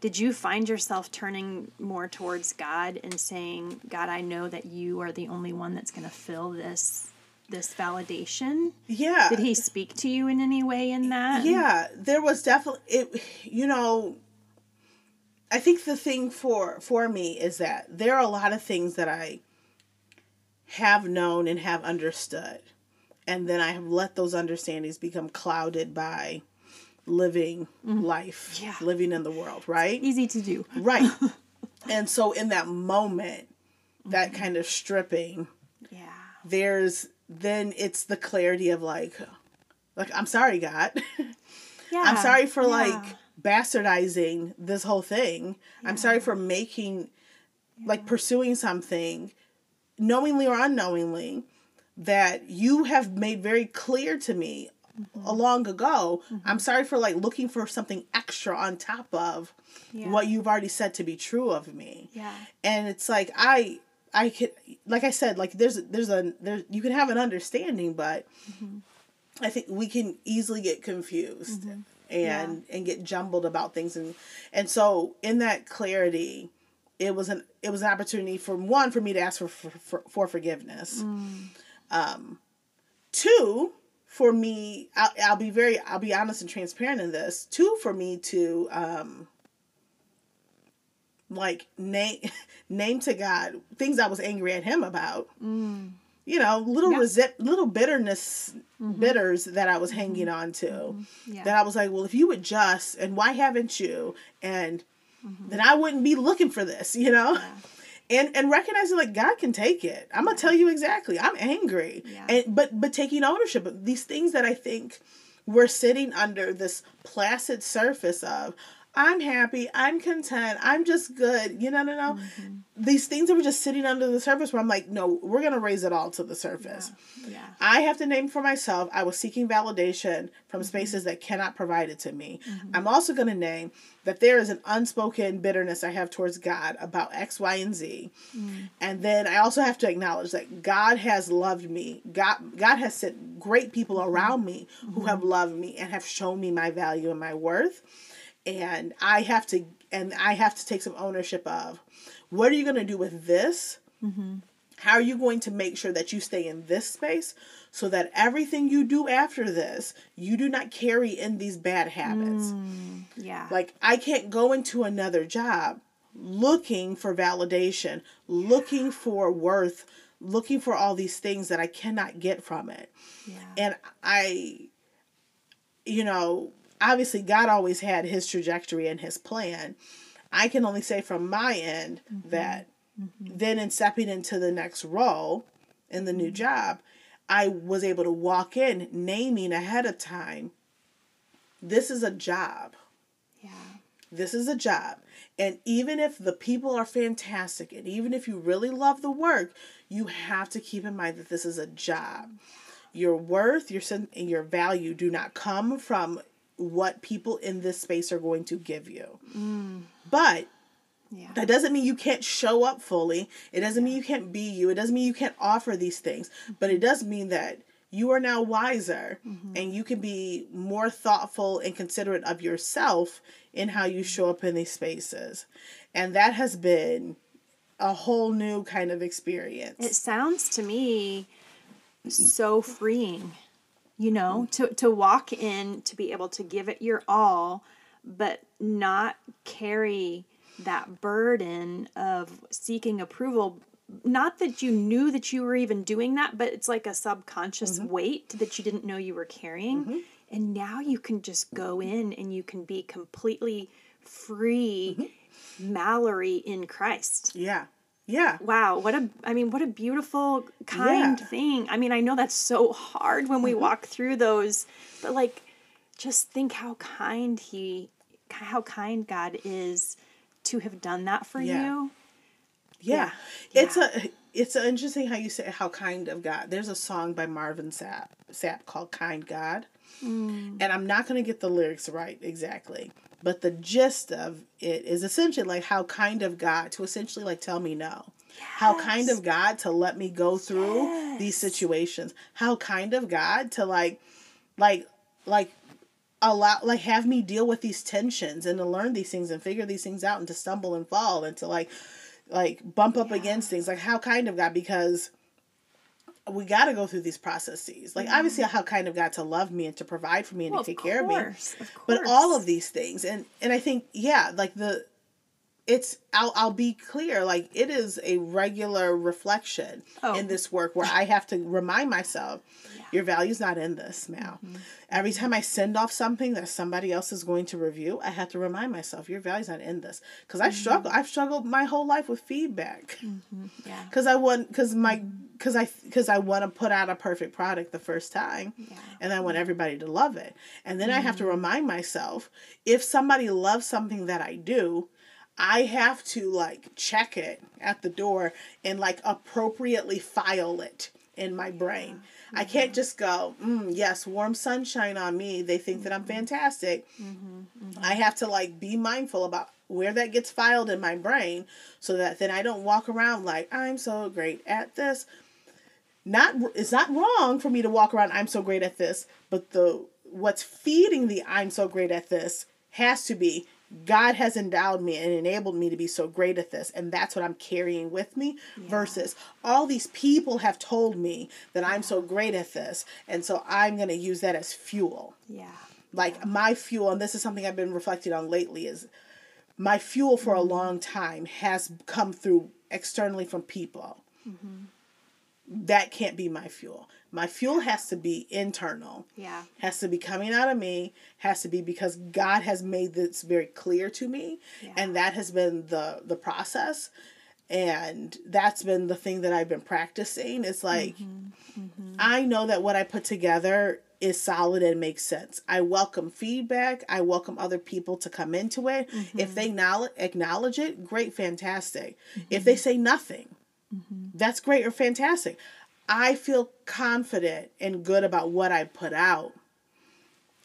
Did you find yourself turning more towards God and saying, "God, I know that you are the only one that's going to fill this this validation"? yeah. Did he speak to you in any way in that? Yeah, there was definitely it you know I think the thing for for me is that there are a lot of things that I have known and have understood. And then I have let those understandings become clouded by living mm-hmm. life, Yeah. living in the world, right? Easy to do. Right. and so in that moment, that mm-hmm. kind of stripping, Yeah. there's then it's the clarity of like like I'm sorry, God. Yeah. I'm sorry for yeah. like bastardizing this whole thing. I'm sorry for making like pursuing something knowingly or unknowingly that you have made very clear to me Mm-hmm. a long ago. I'm sorry for like looking for something extra on top of Yeah. what you've already said to be true of me. Yeah. And it's like I I could like I said like there's there's a there you can have an understanding but I think we can easily get confused and and get jumbled about things and and so in that clarity it was an it was an opportunity for one for me to ask for for, for, for forgiveness um two for me I'll, I'll be very i'll be honest and transparent in this. Too for me to um like name name to god things i was angry at him about. Mm. You know little Yeah. resent little bitterness mm-hmm. bitters that i was hanging mm-hmm. on to. Mm-hmm. Yeah. that i was like well if you would just and why haven't you? And then i wouldn't be looking for this you know and and recognizing like god can take it. I'm gonna tell you exactly. I'm angry. Yeah. and but but taking ownership of these things that i think we're sitting under this placid surface of i'm happy i'm content i'm just good you know no no Mm-hmm. these things that were just sitting under the surface where i'm like no we're gonna raise it all to the surface Yeah. I have to name for myself. I was seeking validation Mm-hmm. from spaces that cannot provide it to me. I'm also going to name that there is an unspoken bitterness I have towards God about X, Y, and Z. Mm. And then I also have to acknowledge that God has loved me. God God has sent great people Mm-hmm. around me who have loved me and have shown me my value and my worth. And I have to and I have to take some ownership of what are you going to do with this? Mm-hmm. How are you going to make sure that you stay in this space so that everything you do after this, you do not carry in these bad habits? Mm, yeah. Like, I can't go into another job looking for validation, looking for worth, looking for all these things that I cannot get from it. yeah. And I, you know, obviously God always had his trajectory and his plan. I can only say from my end mm-hmm. that mm-hmm. then in stepping into the next role in the new mm-hmm. job, I was able to walk in naming ahead of time this is a job. yeah. This is a job. And even if the people are fantastic, and even if you really love the work, you have to keep in mind that this is a job. Your worth, your and your value do not come from what people in this space are going to give you. Mm. But Yeah. that doesn't mean you can't show up fully. It doesn't mean you can't be you. It doesn't mean you can't offer these things. But it mm-hmm. does mean that you are now wiser mm-hmm. and you can be more thoughtful and considerate of yourself in how you mm-hmm. show up in these spaces. And that has been a whole new kind of experience. It sounds to me so freeing, you know, hmm. to, to walk in, to be able to give it your all, but not carry that burden of seeking approval. Not that you knew that you were even doing that, but it's like a subconscious mm-hmm. weight that you didn't know you were carrying. Mm-hmm. And now you can just go in and you can be completely free, mm-hmm. Mallory in Christ yeah. Yeah. wow what a i mean what a beautiful kind Yeah. thing i mean i know that's so hard when we mm-hmm. walk through those but like just think how kind he how kind god is to have done that for Yeah. you Yeah. Yeah. It's a it's interesting how you say how kind of God. There's a song by Marvin Sapp Sapp called Kind God. Mm. And I'm not going to get the lyrics right exactly, but the gist of it is essentially like how kind of God to essentially like tell me no. How kind of God to let me go through these situations. How kind of God to like like like allow like have me deal with these tensions and to learn these things and figure these things out and to stumble and fall and to like like bump up against things like how kind of god because we got to go through these processes like obviously how kind of got to love me and to provide for me and Well, to take care of me course, of but all of these things and and i think yeah like the it's I'll I'll be clear like it is a regular reflection Oh. in this work where I have to remind myself your value's not in this now. Mm-hmm. Every time I send off something that somebody else is going to review, I have to remind myself your value's not in this Mm-hmm. I struggle I've struggled my whole life with feedback. yeah Cuz I want cuz my cuz I cuz I want to put out a perfect product the first time and I want everybody to love it. And then I have to mm-hmm. remind myself if somebody loves something that I do, I have to like check it at the door and like appropriately file it in my brain. I mm-hmm. can't just go, mm, yes, warm sunshine on me. They think that I'm mm-hmm. fantastic. I have to like be mindful about where that gets filed in my brain so that then I don't walk around like I'm so great at this. Not it's not wrong for me to walk around I'm so great at this, but the what's feeding the I'm so great at this has to be God has endowed me and enabled me to be so great at this, and that's what I'm carrying with me. Versus all these people have told me that I'm so great at this, and so I'm going to use that as fuel. Yeah. Like my fuel and this is something i've been reflecting on lately is my fuel for a mm-hmm. long time has come through externally from people mm-hmm. That can't be my fuel. My fuel has to be internal. Yeah. Has to be coming out of me. Has to be because god has made this very clear to me and that has been the the process. And that's been the thing that i've been practicing. It's like mm-hmm. Mm-hmm. i know that what i put together is solid and makes sense. I welcome feedback. I welcome other people to come into it. If mm-hmm. they acknowledge, acknowledge it great fantastic. If they say nothing that's great or fantastic. I feel confident and good about what I put out.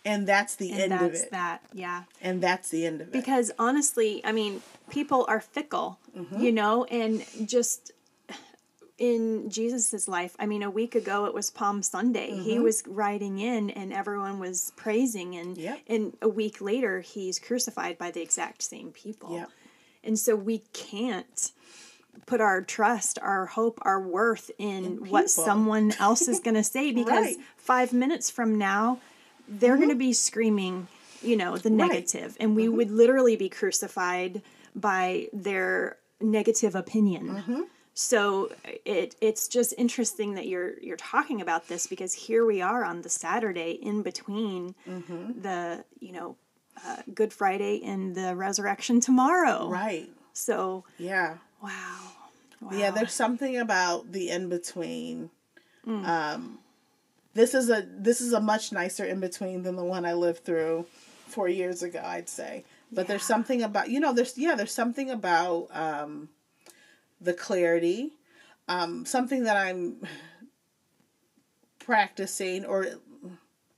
And that's the and end of that's it. that yeah And that's the end of it. because honestly i mean people are fickle Mm-hmm. you know and just in jesus's life i mean a week ago it was palm sunday he was riding in and everyone was praising and Mm-hmm. Yep. and a week later he's crucified by the exact same people Yep. and so we can't put our trust our hope our worth in, what someone else is going to say because Right. Mm-hmm. five minutes from now they're going to be screaming you know the negative and we would literally be crucified by their negative opinion so it it's just interesting that you're you're talking about this because here we are on the saturday in between the you know uh, good friday and the resurrection tomorrow right. so Yeah. Wow wow Yeah, there's something about the in between. Mm. Um this is a this is a much nicer in between than the one I lived through 4 years ago, I'd say. But there's something about you know, there's yeah, there's something about um the clarity. Um something that I'm practicing or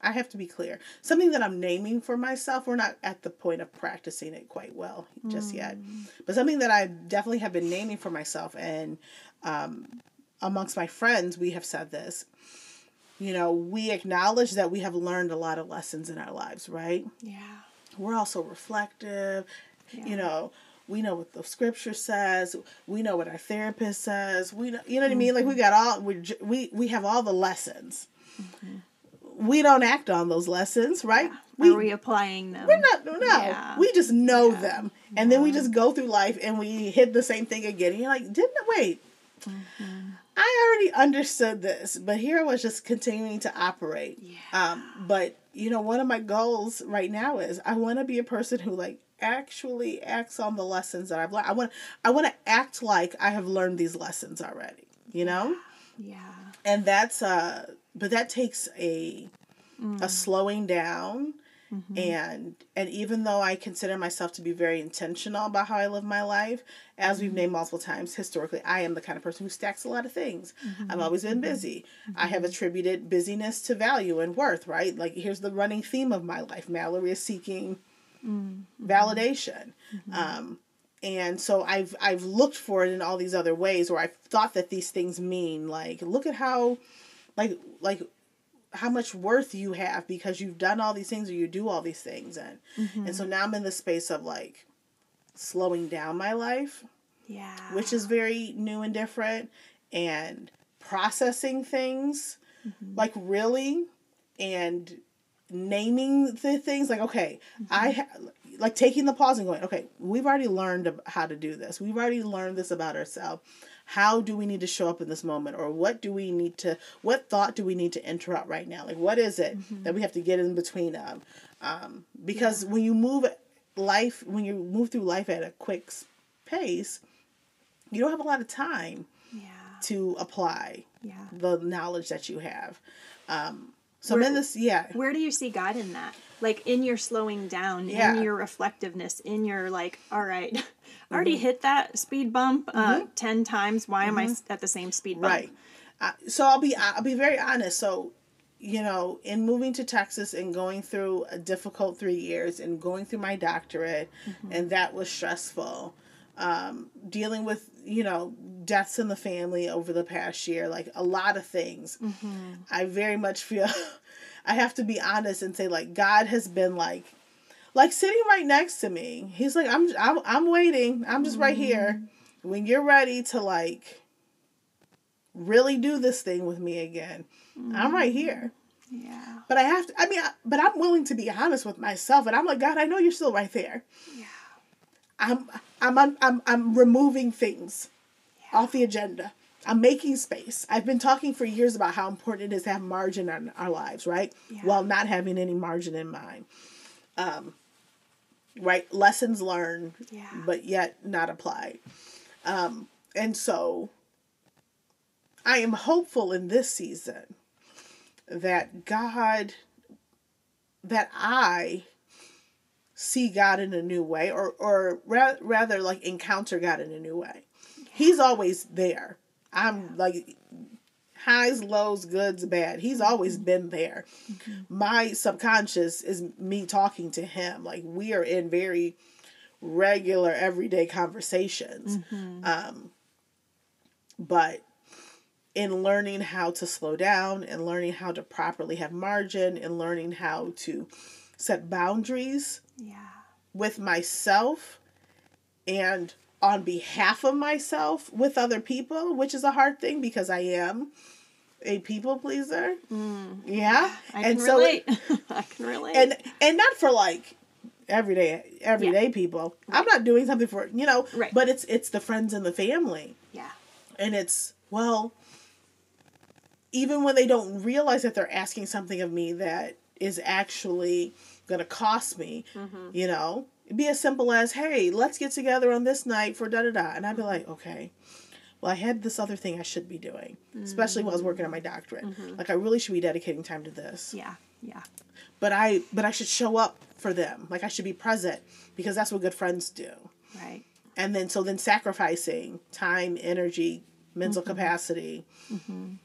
I have to be clear. Something that I'm naming for myself. We're not at the point of practicing it quite well just mm. yet. But something that I definitely have been naming for myself and um, amongst my friends, we have said this. You know, we acknowledge that we have learned a lot of lessons in our lives, right? Yeah. We're also reflective. Yeah. You know, we know what the scripture says. We know what our therapist says. We know, you know what mm-hmm. I mean? Like we mm-hmm. got all we we we have all the lessons. Mm-hmm we don't act on those lessons, right? Yeah. We, Are we applying them? We're not. No, yeah. we just know yeah. them, and then we just go through life and we hit the same thing again. And you're like, didn't wait? Mm-hmm. I already understood this, but here I was just continuing to operate. Yeah. Um, but you know, one of my goals right now is I want to be a person who like actually acts on the lessons that I've learned. I want I want to act like I have learned these lessons already. You know. Yeah. And that's uh but that takes a mm. a slowing down mm-hmm. and and even though I consider myself to be very intentional about how I live my life, as we've mm-hmm. named multiple times, historically I am the kind of person who stacks a lot of things. Mm-hmm. I've always been mm-hmm. busy. Mm-hmm. I have attributed busyness to value and worth, right? Like here's the running theme of my life. Mallory is seeking mm-hmm. validation. Um, and so I've I've looked for it in all these other ways where I've thought that these things mean like look at how like like how much worth you have because you've done all these things or you do all these things and mm-hmm. and so now I'm in the space of like slowing down my life. Yeah. Which is very new and different and processing things mm-hmm. like really and naming the things like okay, mm-hmm. I ha- like taking the pause and going, okay, we've already learned how to do this. We've already learned this about ourselves how do we need to show up in this moment or what do we need to what thought do we need to interrupt right now like what is it mm-hmm. that we have to get in between of um, because yeah. when you move life when you move through life at a quick pace you don't have a lot of time yeah. to apply yeah. the knowledge that you have um, so where, I'm in this yeah where do you see god in that like in your slowing down yeah. in your reflectiveness in your like all right I already mm-hmm. hit that speed bump uh, mm-hmm. 10 times. Why am I mm-hmm. at the same speed bump? Right. Uh, so I'll be I'll be very honest. So, you know, in moving to Texas and going through a difficult 3 years and going through my doctorate mm-hmm. and that was stressful. Um, dealing with, you know, deaths in the family over the past year, like a lot of things. Mm-hmm. I very much feel I have to be honest and say like God has been like like sitting right next to me. He's like, I'm I'm, I'm waiting. I'm just right here. Mm-hmm. When you're ready to like really do this thing with me again, mm-hmm. I'm right here. Yeah. But I have to. I mean, I, but I'm willing to be honest with myself, and I'm like, God, I know you're still right there. Yeah. I'm I'm I'm I'm, I'm removing things yeah. off the agenda. I'm making space. I've been talking for years about how important it is to have margin in our lives, right? Yeah. While not having any margin in mind. Um, right? Lessons learned, yeah. but yet not applied. Um, and so I am hopeful in this season that God, that I see God in a new way, or, or ra- rather like encounter God in a new way. Yeah. He's always there. I'm yeah. like highs, lows, goods, bad. He's always mm-hmm. been there. Mm-hmm. My subconscious is me talking to him. Like we are in very regular, everyday conversations. Mm-hmm. Um, but in learning how to slow down and learning how to properly have margin and learning how to set boundaries yeah. with myself and on behalf of myself with other people, which is a hard thing because I am a people pleaser. Mm. Yeah, I and so relate. It, I can relate. And and not for like everyday everyday yeah. people. Right. I'm not doing something for you know, right. but it's it's the friends and the family. Yeah. And it's well, even when they don't realize that they're asking something of me that is actually going to cost me, mm-hmm. you know, It'd be as simple as, hey, let's get together on this night for da da da. And I'd be like, okay well, I had this other thing I should be doing, mm-hmm. especially while I was working on my doctorate. Mm-hmm. Like I really should be dedicating time to this. Yeah, yeah. But I, but I should show up for them. Like I should be present because that's what good friends do. Right. And then so then sacrificing time, energy, mental capacity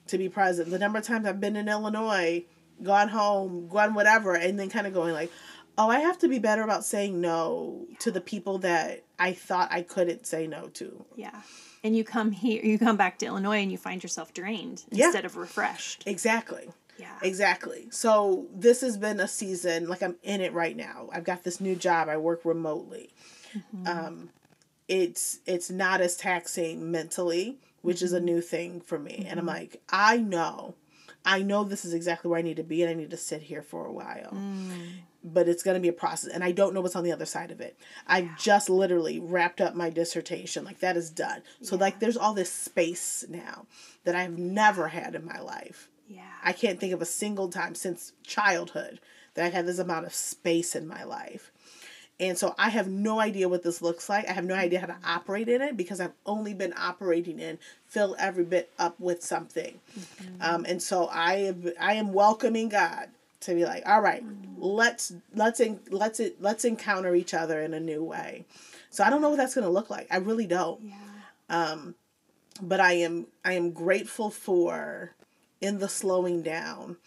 to be present. The number of times I've been in Illinois, gone home, gone whatever, and then kind of going like, oh, I have to be better about saying no to the people that I thought I couldn't say no to. Yeah. And you come here, you come back to Illinois and you find yourself drained Yeah. instead of refreshed. Exactly. Yeah. Exactly. So this has been a season like I'm in it right now. I've got this new job. I work remotely. Mm-hmm. Um, it's it's not as taxing mentally, which is a mm-hmm. new thing for me. And I'm mm-hmm. like, I know, I know this is exactly where I need to be, and I need to sit here for a while. Mm. But it's going to be a process, and I don't know what's on the other side of it. I've just literally wrapped up my dissertation, like that is done. So like, there's all this space now that I've never had in my life. Yeah. I can't think of a single time since childhood that I've had this amount of space in my life. And so I have no idea what this looks like. I have no idea how to operate in it because I've only been operating in fill every bit up with something. Um, and so I I am welcoming God to be like, all right, let's let's en- let's it let's encounter each other in a new way. So I don't know what that's going to look like. I really don't yeah. Um, but I am I am grateful for in the slowing down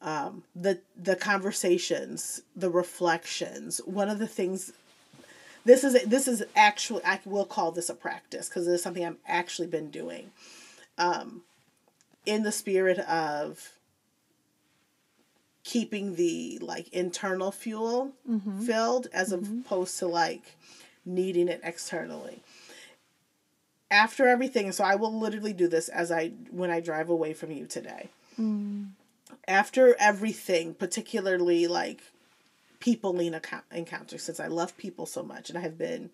um, the the conversations the reflections one of the things this is this is actually I will call this a practice because it is something I've actually been doing um, in the spirit of keeping the like internal fuel mm-hmm. filled as mm-hmm. opposed to like needing it externally. After everything so i will literally do this as i when i drive away from you today. Mm. After everything particularly like peopling account- encounters since i love people so much and i have been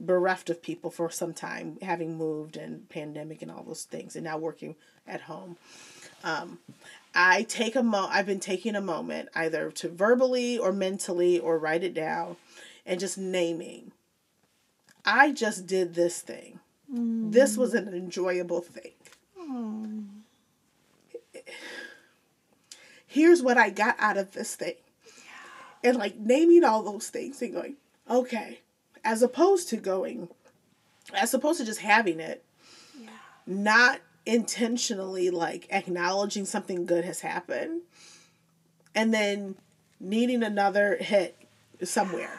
bereft of people for some time having moved and pandemic and all those things and now working at home um, i take a mo i've been taking a moment either to verbally or mentally or write it down and just naming i just did this thing this was an enjoyable thing. Here's what I got out of this thing. And like naming all those things and going, okay, as opposed to going, as opposed to just having it, Yeah. not intentionally like acknowledging something good has happened and then needing another hit somewhere.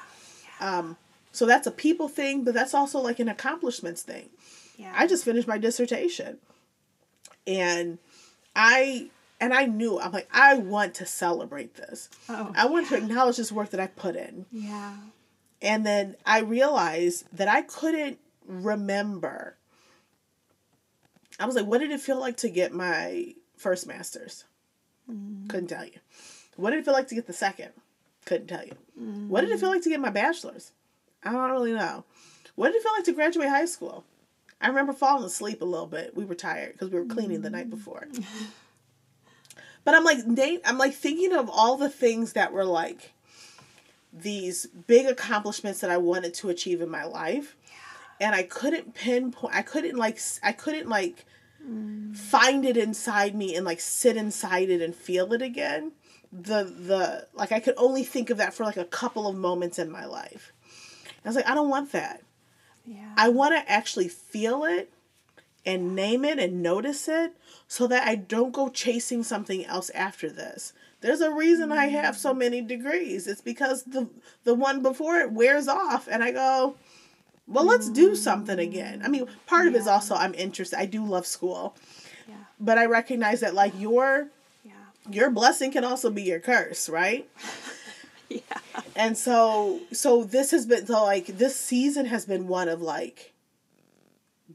Um, so that's a people thing, but that's also like an accomplishments thing. Yeah. I just finished my dissertation. And I and I knew I'm like I want to celebrate this. Oh, I want to acknowledge this work that I put in. yeah. And then I realized that I couldn't remember. I was like, what did it feel like to get my first master's? Couldn't tell you. What did it feel like to get the second? Couldn't tell you. What did it feel like to get my bachelor's? I don't really know. What did it feel like to graduate high school? I remember falling asleep a little bit. We were tired because we were cleaning the night before. But I'm like, Nate, I'm like thinking of all the things that were like these big accomplishments that I wanted to achieve in my life. And I couldn't pinpoint, I couldn't like, I couldn't like mm. find it inside me and like sit inside it and feel it again. The, the, like I could only think of that for like a couple of moments in my life. I was like, I don't want that. Yeah. I want to actually feel it and name it and notice it so that I don't go chasing something else after this. There's a reason I have so mm. many degrees. It's because the the one before it wears off and I go, well, let's do mm. something again. I mean, part of it is also I'm interested. I do love school, yeah. but I recognize that like your Yeah. your blessing can also be your curse, right? Yeah. And so so this has been so like this season has been one of like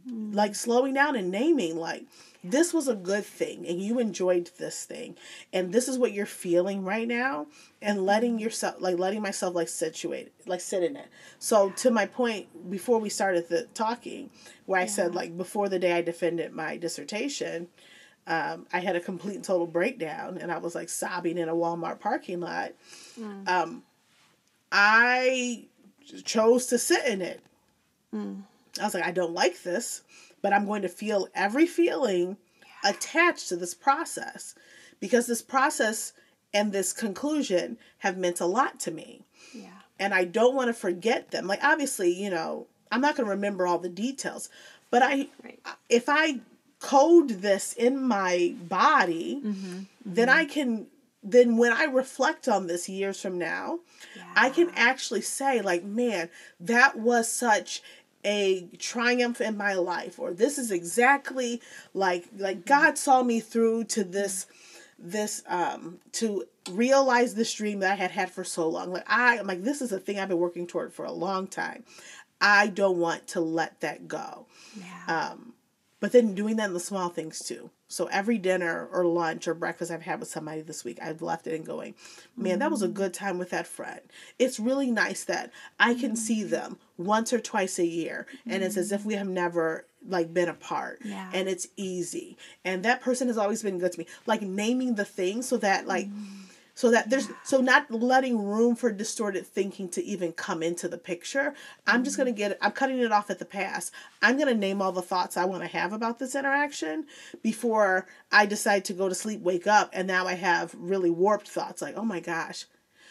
like slowing down and naming like this was a good thing and you enjoyed this thing and this is what you're feeling right now and letting yourself like letting myself like situate like sit in it. So to my point before we started the talking where i said like before the day i defended my dissertation um, i had a complete and total breakdown and i was like sobbing in a walmart parking lot. Um, i chose to sit in it. I was like, I don't like this, but I'm going to feel every feeling attached to this process because this process and this conclusion have meant a lot to me. Yeah. And I don't want to forget them. Like, obviously, you know, I'm not going to remember all the details, but I, Right. if I code this in my body, mm-hmm. then mm-hmm. I can then when I reflect on this years from now, I can actually say like, man, that was such a triumph in my life or this is exactly like like God saw me through to this this um to realize this dream that I had had for so long. Like I am like this is a thing I've been working toward for a long time. I don't want to let that go. Yeah. Um, but then doing that in the small things too. So every dinner or lunch or breakfast I've had with somebody this week, I've left it and going, man, that was a good time with that friend. It's really nice that I can see them once or twice a year, and it's as if we have never like been apart, Yeah. and it's easy. And that person has always been good to me. Like naming the things so that like. So that there's so not letting room for distorted thinking to even come into the picture. I'm just gonna mm-hmm. get it. I'm cutting it off at the pass. I'm gonna name all the thoughts I want to have about this interaction before I decide to go to sleep, wake up, and now I have really warped thoughts like, oh my gosh,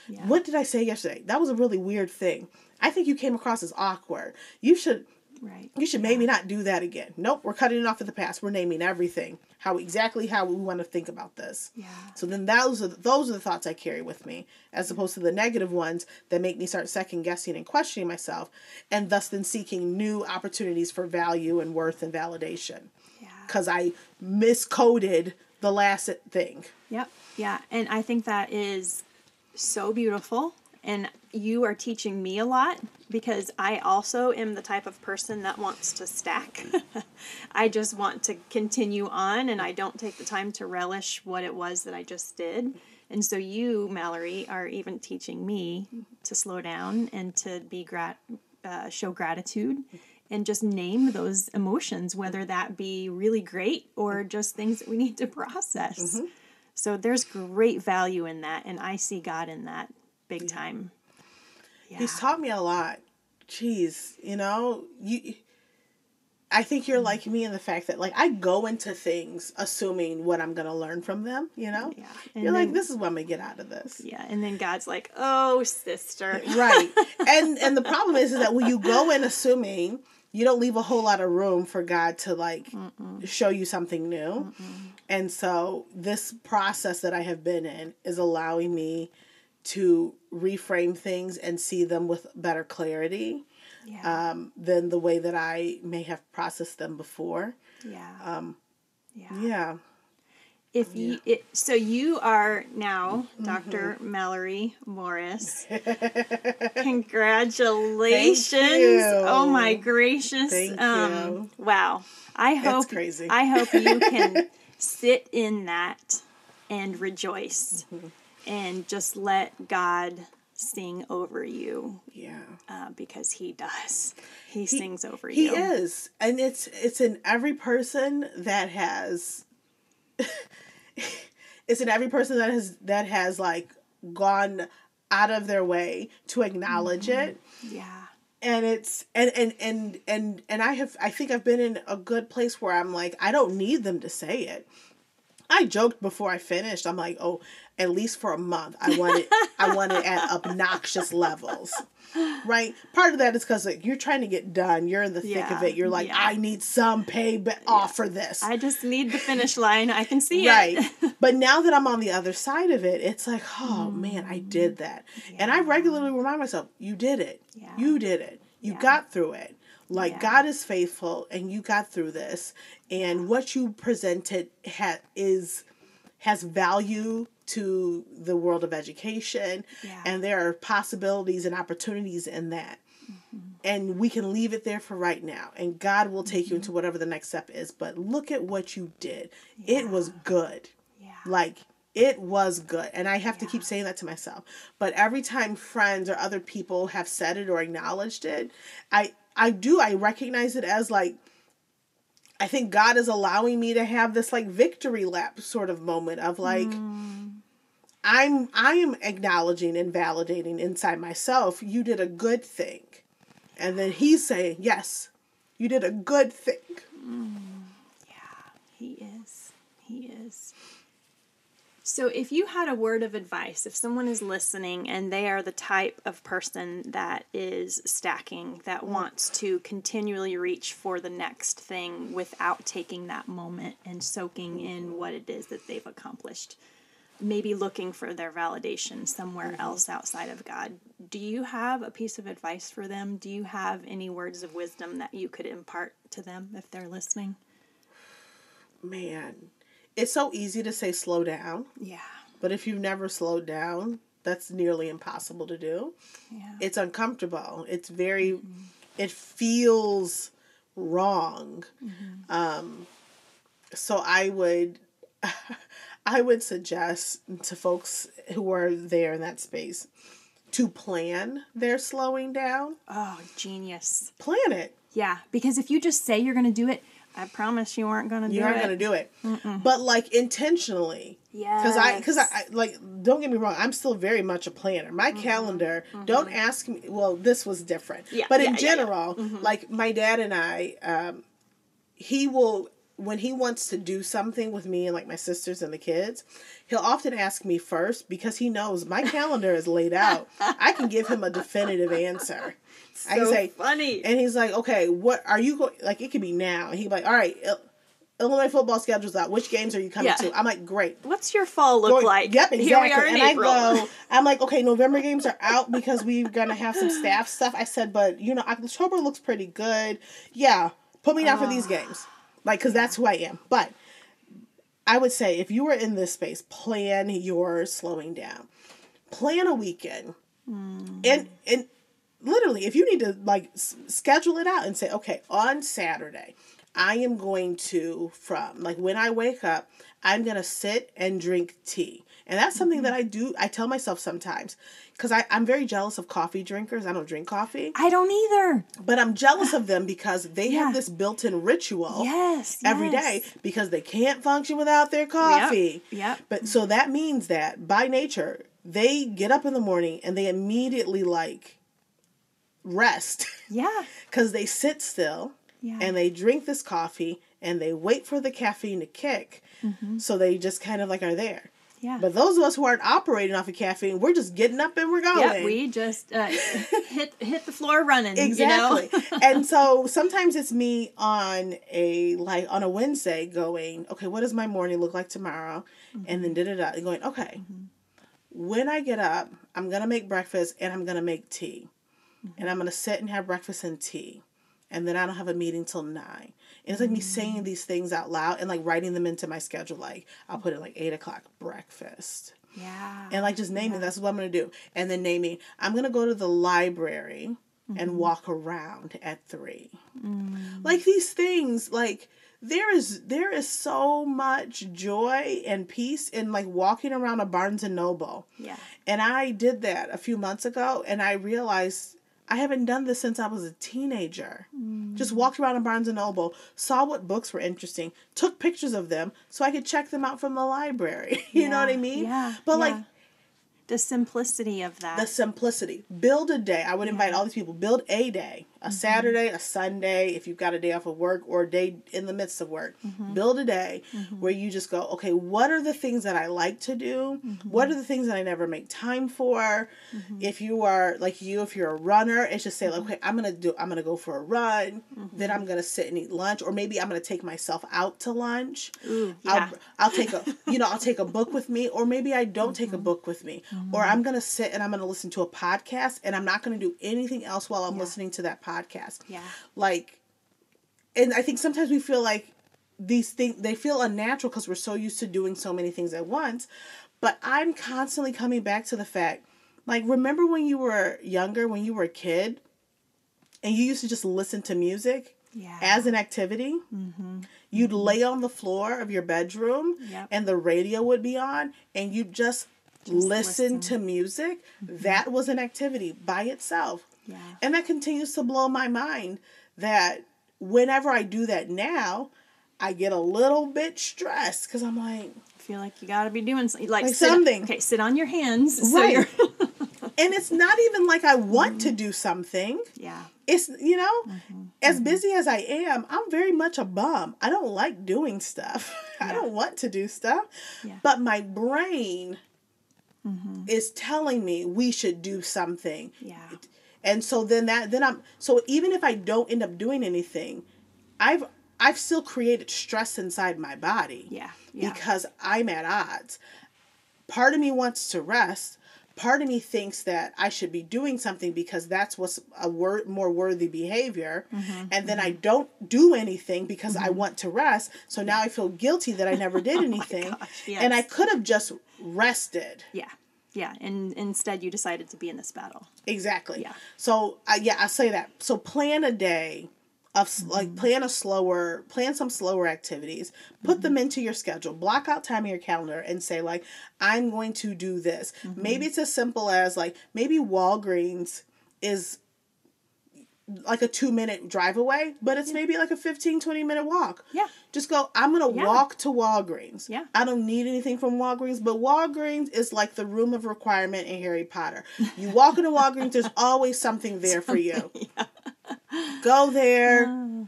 Yeah. what did I say yesterday? That was a really weird thing. I think you came across as awkward. You should Right. you should maybe not do that again. Nope, we're cutting it off at the past. We're naming everything. How exactly how we want to think about this. Yeah. So then those are those are the thoughts I carry with me, as opposed to the negative ones that make me start second guessing and questioning myself, and thus then seeking new opportunities for value and worth and validation. Yeah. Because I miscoded the last thing. Yep. Yeah. And I think that is so beautiful. And you are teaching me a lot because I also am the type of person that wants to stack. I just want to continue on and I don't take the time to relish what it was that I just did. And so you, Mallory, are even teaching me to slow down and to be grat- uh, show gratitude and just name those emotions, whether that be really great or just things that we need to process. So there's great value in that, and I see God in that big time. Yeah. He's taught me a lot. Jeez, you know, you. I think you're mm-hmm. like me in the fact that like I go into things assuming what I'm gonna learn from them. You know, Yeah. And you're like, this is what I'm gonna get out of this. yeah, and then God's like, "Oh, sister." right and and the problem is, is that when you go in assuming you don't leave a whole lot of room for god to like show you something new and so this process that i have been in is allowing me to reframe things and see them with better clarity Yeah. um, than the way that i may have processed them before yeah. um, yeah. yeah If you, it, so you are now Mm-hmm. Dr. Mallory Morris. Congratulations! Oh my gracious! Thank um, you. Wow. I hope crazy. I hope you can sit in that and rejoice, Mm-hmm. And just let God sing over you yeah uh, because He does. He, sings over He you. is, and it's it's in every person that has. it's in every person that has that has like gone out of their way to acknowledge it Yeah. and it's and and and and and I have I think I've been in a good place where I'm like I don't need them to say it. I joked before I finished. I'm like, oh, at least for a month, I want it. I want it at obnoxious levels, right? Part of that is because like, you're trying to get done. You're in the thick of it. You're like, yeah. I need some pay off for this, I just need the finish line. I can see right? it. Right. but now that I'm on the other side of it, it's like, oh man, I did mm. that, and I regularly remind myself, you did it. Yeah. You did it. You Yeah. got through it. Like Yeah. God is faithful, and you got through this. And what you presented ha- is has value to the world of education, Yeah. and there are possibilities and opportunities in that. Mm-hmm. And we can leave it there for right now, and God will take you mm-hmm. into whatever the next step is. But look at what you did; it was good Yeah. like it was good and i have to keep saying that to myself but every time friends or other people have said it or acknowledged it i i do i recognize it as like i think god is allowing me to have this like victory lap sort of moment of like mm. i'm i am acknowledging and validating inside myself you did a good thing and then he's saying yes you did a good thing mm. Yeah, He is. He is. So, if you had a word of advice, if someone is listening and they are the type of person that is stacking, that mm. wants to continually reach for the next thing without taking that moment and soaking mm. in what it is that they've accomplished, maybe looking for their validation somewhere mm-hmm. else outside of God, do you have a piece of advice for them? Do you have any words of wisdom that you could impart to them if they're listening? Man, it's so easy to say slow down, Yeah. but if you've never slowed down, that's nearly impossible to do. Yeah. It's uncomfortable. It's very, it feels wrong. Um, so I would, I would suggest to folks who are there in that space to plan their slowing down. Oh, genius. Plan it. Yeah, because if you just say you're going to do it, I promise you aren't going to do You aren't it. gonna do it, but like intentionally. Yeah. Because I, because I, I, like, don't get me wrong, I'm still very much a planner. My mm-hmm. calendar, mm-hmm. don't ask me. Well, this was different, Yeah, but yeah, in yeah, yeah. general, mm-hmm. like my dad and I, um, he will when he wants to do something with me and like my sisters and the kids, he'll often ask me first because he knows my calendar is laid out. I can give him a definitive answer. I So say, funny. and he's like, okay, what are you going? Like, it could be now. And he'd be like, all right, Il- Illinois football schedule's out. Which games are you coming Yeah. to? I'm like, great. What's your fall look Going- like? Yep, exactly. Here we are in and April. I go, I'm like, okay, November games are out because we're gonna have some staff stuff. I said, but you know, October looks pretty good. Yeah, put me down for Ah. these games, like, cause that's who I am. But I would say if you were in this space, plan your slowing down. Plan a weekend, Hmm. and and literally, if you need to like s- schedule it out and say, okay, on Saturday, I am going to from like when I wake up, I'm gonna sit and drink tea, and that's something Mm-hmm. that I do. I tell myself sometimes because I I'm very jealous of coffee drinkers. I don't drink coffee, I don't either. but I'm jealous of them because they Yeah. have this built-in ritual Yes. every day because they can't function without their coffee. Yep. But so that means that by nature, they get up in the morning and they immediately like rest Yeah. because they sit still Yeah. and they drink this coffee and they wait for the caffeine to kick. So they just kind of like are there. Mm-hmm. Yeah. But those of us who aren't operating off of caffeine, we're just getting up and we're going. Yep, we just uh, hit hit the floor running. Exactly. You know? and so sometimes it's me on a like on a Wednesday going, okay, what does my morning look like tomorrow? And then da da da and going, okay. When I get up, I'm gonna make breakfast and I'm gonna make tea. And I'm gonna sit and have breakfast and tea. And then I don't have a meeting till nine. And it's like me saying mm. these things out loud and like writing them into my schedule. Like I'll put it like eight o'clock breakfast yeah. and like just naming that's what I'm gonna do, and then naming I'm gonna go to the library and mm-hmm. walk around at three. Mm. Like these things, like there is there is so much joy and peace in like walking around a Barnes and Noble, yeah. and I did that a few months ago, and I realized. I haven't done this since I was a teenager. Hmm. Just walked around in Barnes and Noble, saw what books were interesting, took pictures of them so I could check them out from the library. you know what I mean? yeah, But like the simplicity of that. the simplicity. Build a day. I would invite all these people. Build a day, a mm-hmm. Saturday, a Sunday, if you've got a day off of work or a day in the midst of work. Mm-hmm. Build a day mm-hmm. where you just go, okay, what are the things that I like to do? What are the things that I never make time for? If you are like you, if you're a runner, it's just say like, okay, I'm gonna do. I'm gonna go for a run. Then I'm gonna sit and eat lunch, or maybe I'm gonna take myself out to lunch. Ooh, yeah. I'll, I'll take a you know I'll take a book with me or maybe I don't take a Mm-hmm. book with me or I'm gonna sit and I'm gonna listen to a podcast and I'm not gonna do anything else while I'm listening to that podcast Yeah. like and I think sometimes we feel like these things they feel unnatural because we're so used to doing so many things at once but I'm constantly coming back to the fact like remember when you were younger when you were a kid and you used to just listen to music Yeah. as an activity. Mm-hmm. You'd mm-hmm. lay on the floor of your bedroom Yep. and the radio would be on and you'd just, listen, listen. to music. Mm-hmm. That was an activity by itself. Yeah. And that continues to blow my mind that whenever I do that now, I get a little bit stressed because I'm like, I feel like you got to be doing something. Like, Like sit- something. Okay, sit on your hands. Right. you're. and it's not even like I want to mm-hmm. do something. yeah. It's, you know, mm-hmm. as mm-hmm. busy as I am, I'm very much a bum. I don't like doing stuff. I don't want to do stuff. Yeah. But my brain Mm-hmm. is telling me we should do something. Yeah. And so then that then I'm so even if I don't end up doing anything, I've I've still created stress inside my body. Yeah. Yeah. Because I'm at odds. Part of me wants to rest. Part of me thinks that I should be doing something because that's what's a wor- more worthy behavior. Mm-hmm. And then I don't do anything because I want to rest. So now I feel guilty that I never did anything. Oh gosh, And I could have just rested. Yeah. Yeah. And instead you decided to be in this battle. Exactly. Yeah. So uh, yeah, I say that. So plan a day of Mm-hmm. like plan a slower, plan some slower activities. Put Mm-hmm. them into your schedule. Block out time in your calendar and say like, I'm going to do this. Mm-hmm. Maybe it's as simple as like maybe Walgreens is like a two minute drive away, but it's maybe like a 15, 20 minute walk. Yeah. Just go, I'm going to Yeah. walk to Walgreens. Yeah. I don't need anything from Walgreens, but Walgreens is like the room of requirement in Harry Potter. You walk into Walgreens, there's always something there for you. Go there, uh,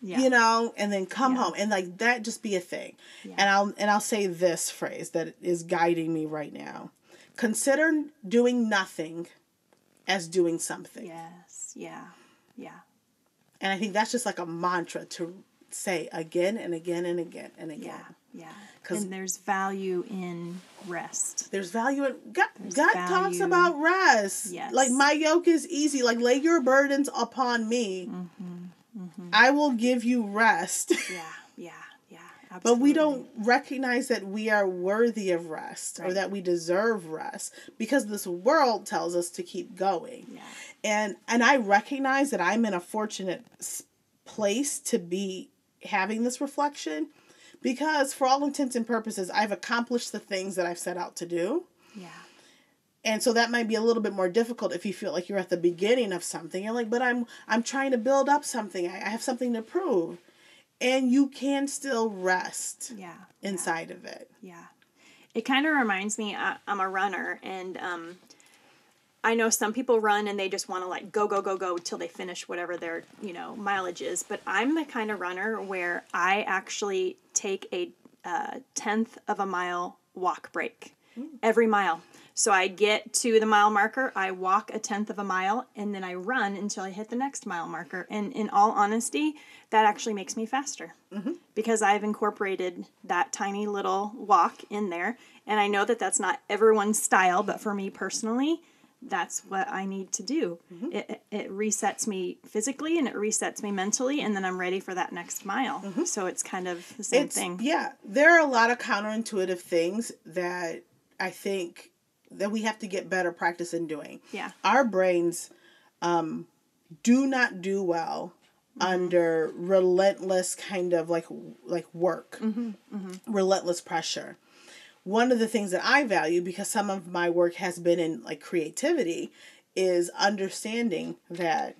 Yeah. you know, and then come Yeah. home. And like that just be a thing. Yeah. And I'll and I'll say this phrase that is guiding me right now. Consider doing nothing as doing something. Yes. Yeah. Yeah. And I think that's just like a mantra to say again and again and again and again. Yeah. Yeah. And there's value in rest. There's value in God. God talks about rest. Yes. Like my yoke is easy. Like lay your burdens upon me. Mm-hmm. I will give you rest. Yeah. Yeah. Yeah. Absolutely. but we don't recognize that we are worthy of rest or that we deserve rest because this world tells us to keep going. Yeah. And and I recognize that I'm in a fortunate place to be having this reflection because for all intents and purposes I've accomplished the things that I've set out to do. Yeah. And so that might be a little bit more difficult if you feel like you're at the beginning of something. You're like, but I'm I'm trying to build up something. I, I have something to prove. And you can still rest Yeah. inside of it. Yeah. It kind of reminds me, I, I'm a runner, and um, I know some people run and they just want to like go, go, go, go till they finish whatever their, you know, mileage is. But I'm the kind of runner where I actually take a uh, tenth of a mile walk break every mile. So I get to the mile marker, I walk a tenth of a mile, and then I run until I hit the next mile marker. And in all honesty, that actually makes me faster because I've incorporated that tiny little walk in there. And I know that that's not everyone's style, but for me personally, that's what I need to do. It, it- it resets me physically and it resets me mentally, and then I'm ready for that next mile. Mm-hmm. So it's kind of the same It's thing. yeah, there are a lot of counterintuitive things that I think that we have to get better practice in doing. Yeah. Our brains um, do not do well mm-hmm. under relentless kind of like like work, relentless pressure. One of the things that I value because some of my work has been in like creativity is understanding that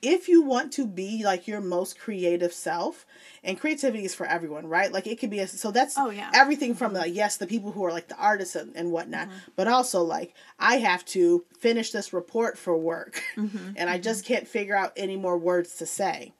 if you want to be like your most creative self and creativity is for everyone right? Like it could be a, so that's Oh, yeah. everything from like yes the people who are like the artists and, and whatnot mm-hmm. but also like i have to finish this report for work mm-hmm. and i mm-hmm. just can't figure out any more words to say.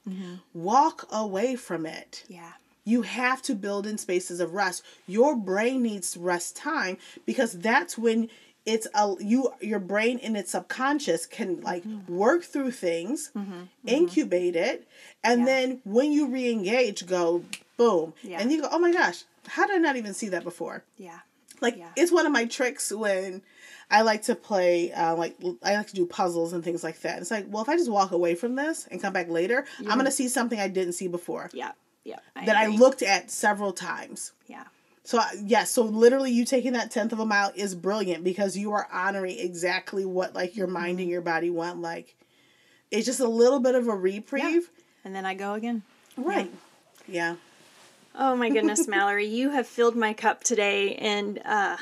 Walk away from it. Yeah. You have to build in spaces of rest. Your brain needs rest time because that's when it's a you your brain in its subconscious can like mm-hmm. work through things, mm-hmm. Mm-hmm. incubate it, and Yeah. then when you re-engage, go boom, Yeah. and you go, oh my gosh, how did I not even see that before? Yeah. Like Yeah. it's one of my tricks when I like to play, uh, like I like to do puzzles and things like that. It's like, well, if I just walk away from this and come back later, I'm gonna see something I didn't see before Yeah. Yeah. that I looked at several times. Yeah. So I- yes, so literally you taking that tenth of a mile is brilliant because you are honoring exactly what like your mind and your body want. Like it's just a little bit of a reprieve. And then I go again. Right. Yeah. Oh my goodness, Mallory, you have filled my cup today, and uh,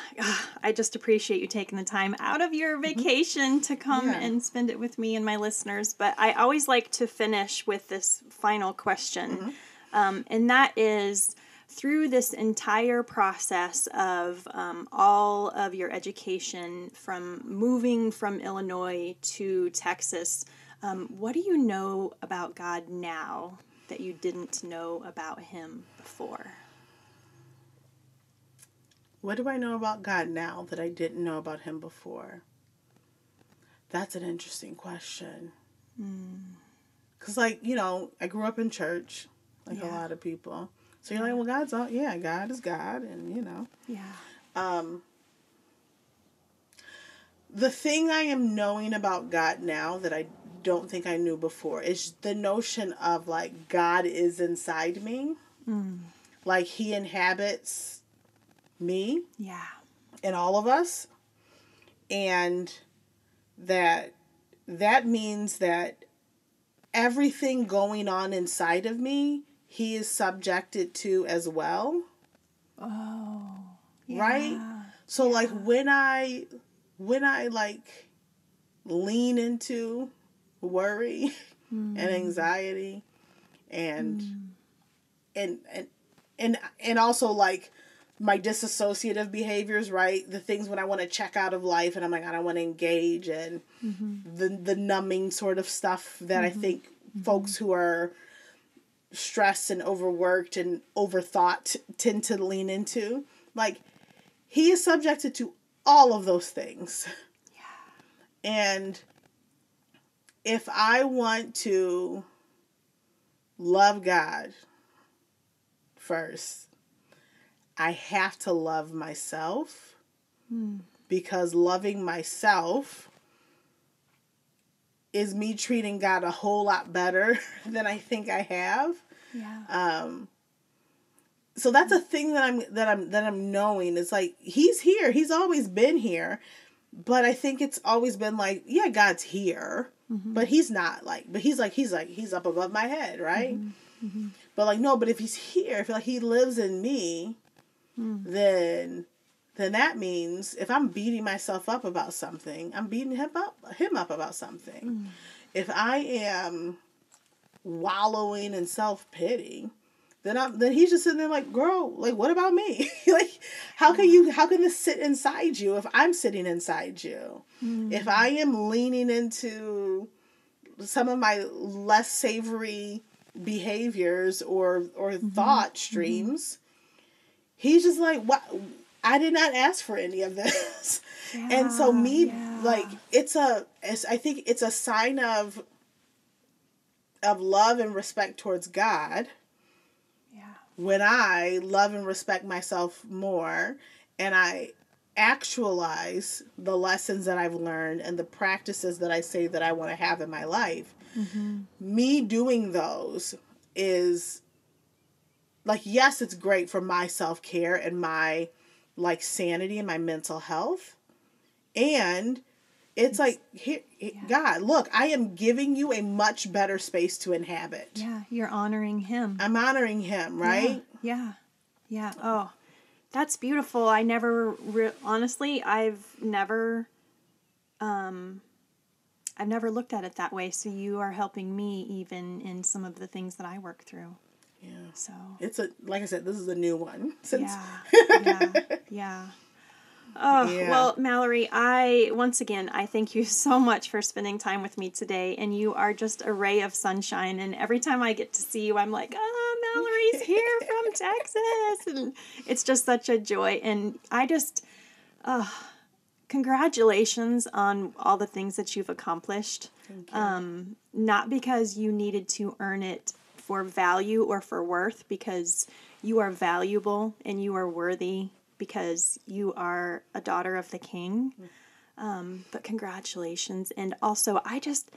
I just appreciate you taking the time out of your vacation to come Mm-hmm. Yeah. and spend it with me and my listeners. But I always like to finish with this final question, Mm-hmm. Um, and that is through this entire process of um, all of your education from moving from Illinois to Texas, um, what do you know about God now that you didn't know about Him before? What do I know about God now that I didn't know about Him before? That's an interesting question. Because, like, you know, I grew up in church, like a lot of people. So you're like, well, God's all, yeah, God is God, and, you know. Yeah. Um, the thing I am knowing about God now that I don't think I knew before is the notion of like God is inside me. Like he inhabits me Yeah. and all of us. And that that means that everything going on inside of me, he is subjected to as well. Oh. Right? yeah. So like when I when I like lean into worry and hmm. anxiety and hmm. and and and and also like my disassociative behaviors, right? The things when I want to check out of life and I'm like I don't want to engage and mm-hmm. the the numbing sort of stuff that I mm-hmm. think mm-hmm. folks who are stressed and overworked and overthought tend to lean into. Like he is subjected to all of those things. And if I want to love God first, I have to love myself hmm. because loving myself is me treating God a whole lot better than I think I have Yeah. um so that's a thing that i'm that i'm that i'm knowing. It's like he's here. He's always been here. But i think it's always been like yeah god's here. Mm-hmm. But he's not like but he's like he's like he's up above my head right? Mm-hmm. Mm-hmm. But like no but if he's here if like he lives in me mm. then then that means if i'm beating myself up about something i'm beating him up him up about something. Mm. If i am wallowing in self-pity then I'm then he's just sitting there like, girl, like what about me? like how can you how can this sit inside you if I'm sitting inside you? If mm. I am leaning into some of my less savory behaviors or or mm-hmm. thought mm-hmm. streams, he's just like, what I did not ask for any of this. and so me yeah. like it's a it's, I think it's a sign of of love and respect towards God Yeah. when I love and respect myself more and I actualize the lessons that I've learned and the practices that I say that I want to have in my life, mm-hmm. me doing those is like, yes, it's great for my self care and my like sanity and my mental health. And it's, like, here, God, look, I am giving you a much better space to inhabit. Yeah. You're honoring him. I'm honoring him, right? Yeah. Yeah. Oh, that's beautiful. I never, re- honestly, I've never, um, I've never looked at it that way. So you are helping me even in some of the things that I work through. Yeah. So It's a like I said, this is a new one since yeah, yeah, yeah. Oh, Yeah. well, Mallory, I once again I thank you so much for spending time with me today, and you are just a ray of sunshine. And every time I get to see you, I'm like, ah, Mallory's here from Texas, and it's just such a joy. And I just, uh, congratulations on all the things that you've accomplished. Um, not because you needed to earn it for value or for worth, because you are valuable and you are worthy because you are a daughter of the King. Um, but congratulations. And also, I just,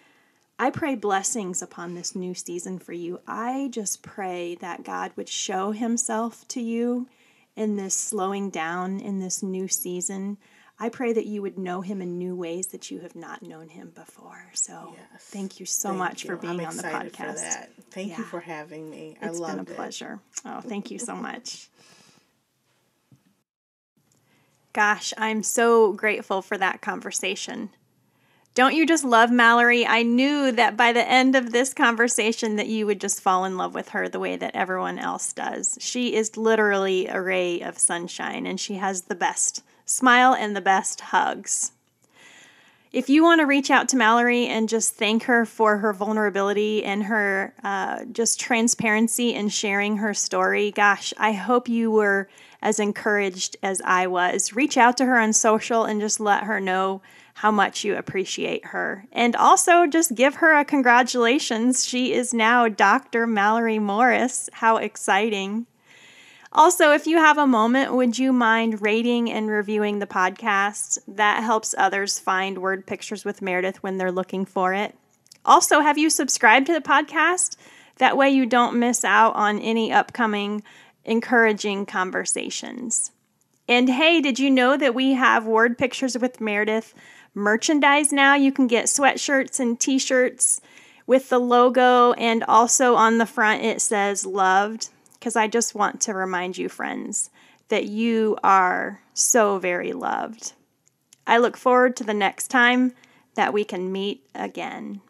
I pray blessings upon this new season for you. I just pray that God would show himself to you in this slowing down in this new season. I pray that you would know him in new ways that you have not known him before. So Yes. thank you so Thank much you. for being I'm on the podcast. Thank you for having me. I It's been a loved it. pleasure. Oh, thank you so much. Gosh, I'm so grateful for that conversation. Don't you just love Mallory? I knew that by the end of this conversation that you would just fall in love with her the way that everyone else does. She is literally a ray of sunshine and she has the best smile and the best hugs. If you want to reach out to Mallory and just thank her for her vulnerability and her uh, just transparency in sharing her story, gosh, I hope you were as encouraged as I was. Reach out to her on social and just let her know how much you appreciate her. And also just give her a congratulations. She is now Dr. Mallory Morris. How exciting! Also, if you have a moment, would you mind rating and reviewing the podcast? That helps others find Word Pictures with Meredith when they're looking for it. Also, have you subscribed to the podcast? That way, you don't miss out on any upcoming encouraging conversations. And hey, did you know that we have Word Pictures with Meredith merchandise now? You can get sweatshirts and t shirts with the logo, and also on the front it says loved because I just want to remind you, friends, that you are so very loved. I look forward to the next time that we can meet again.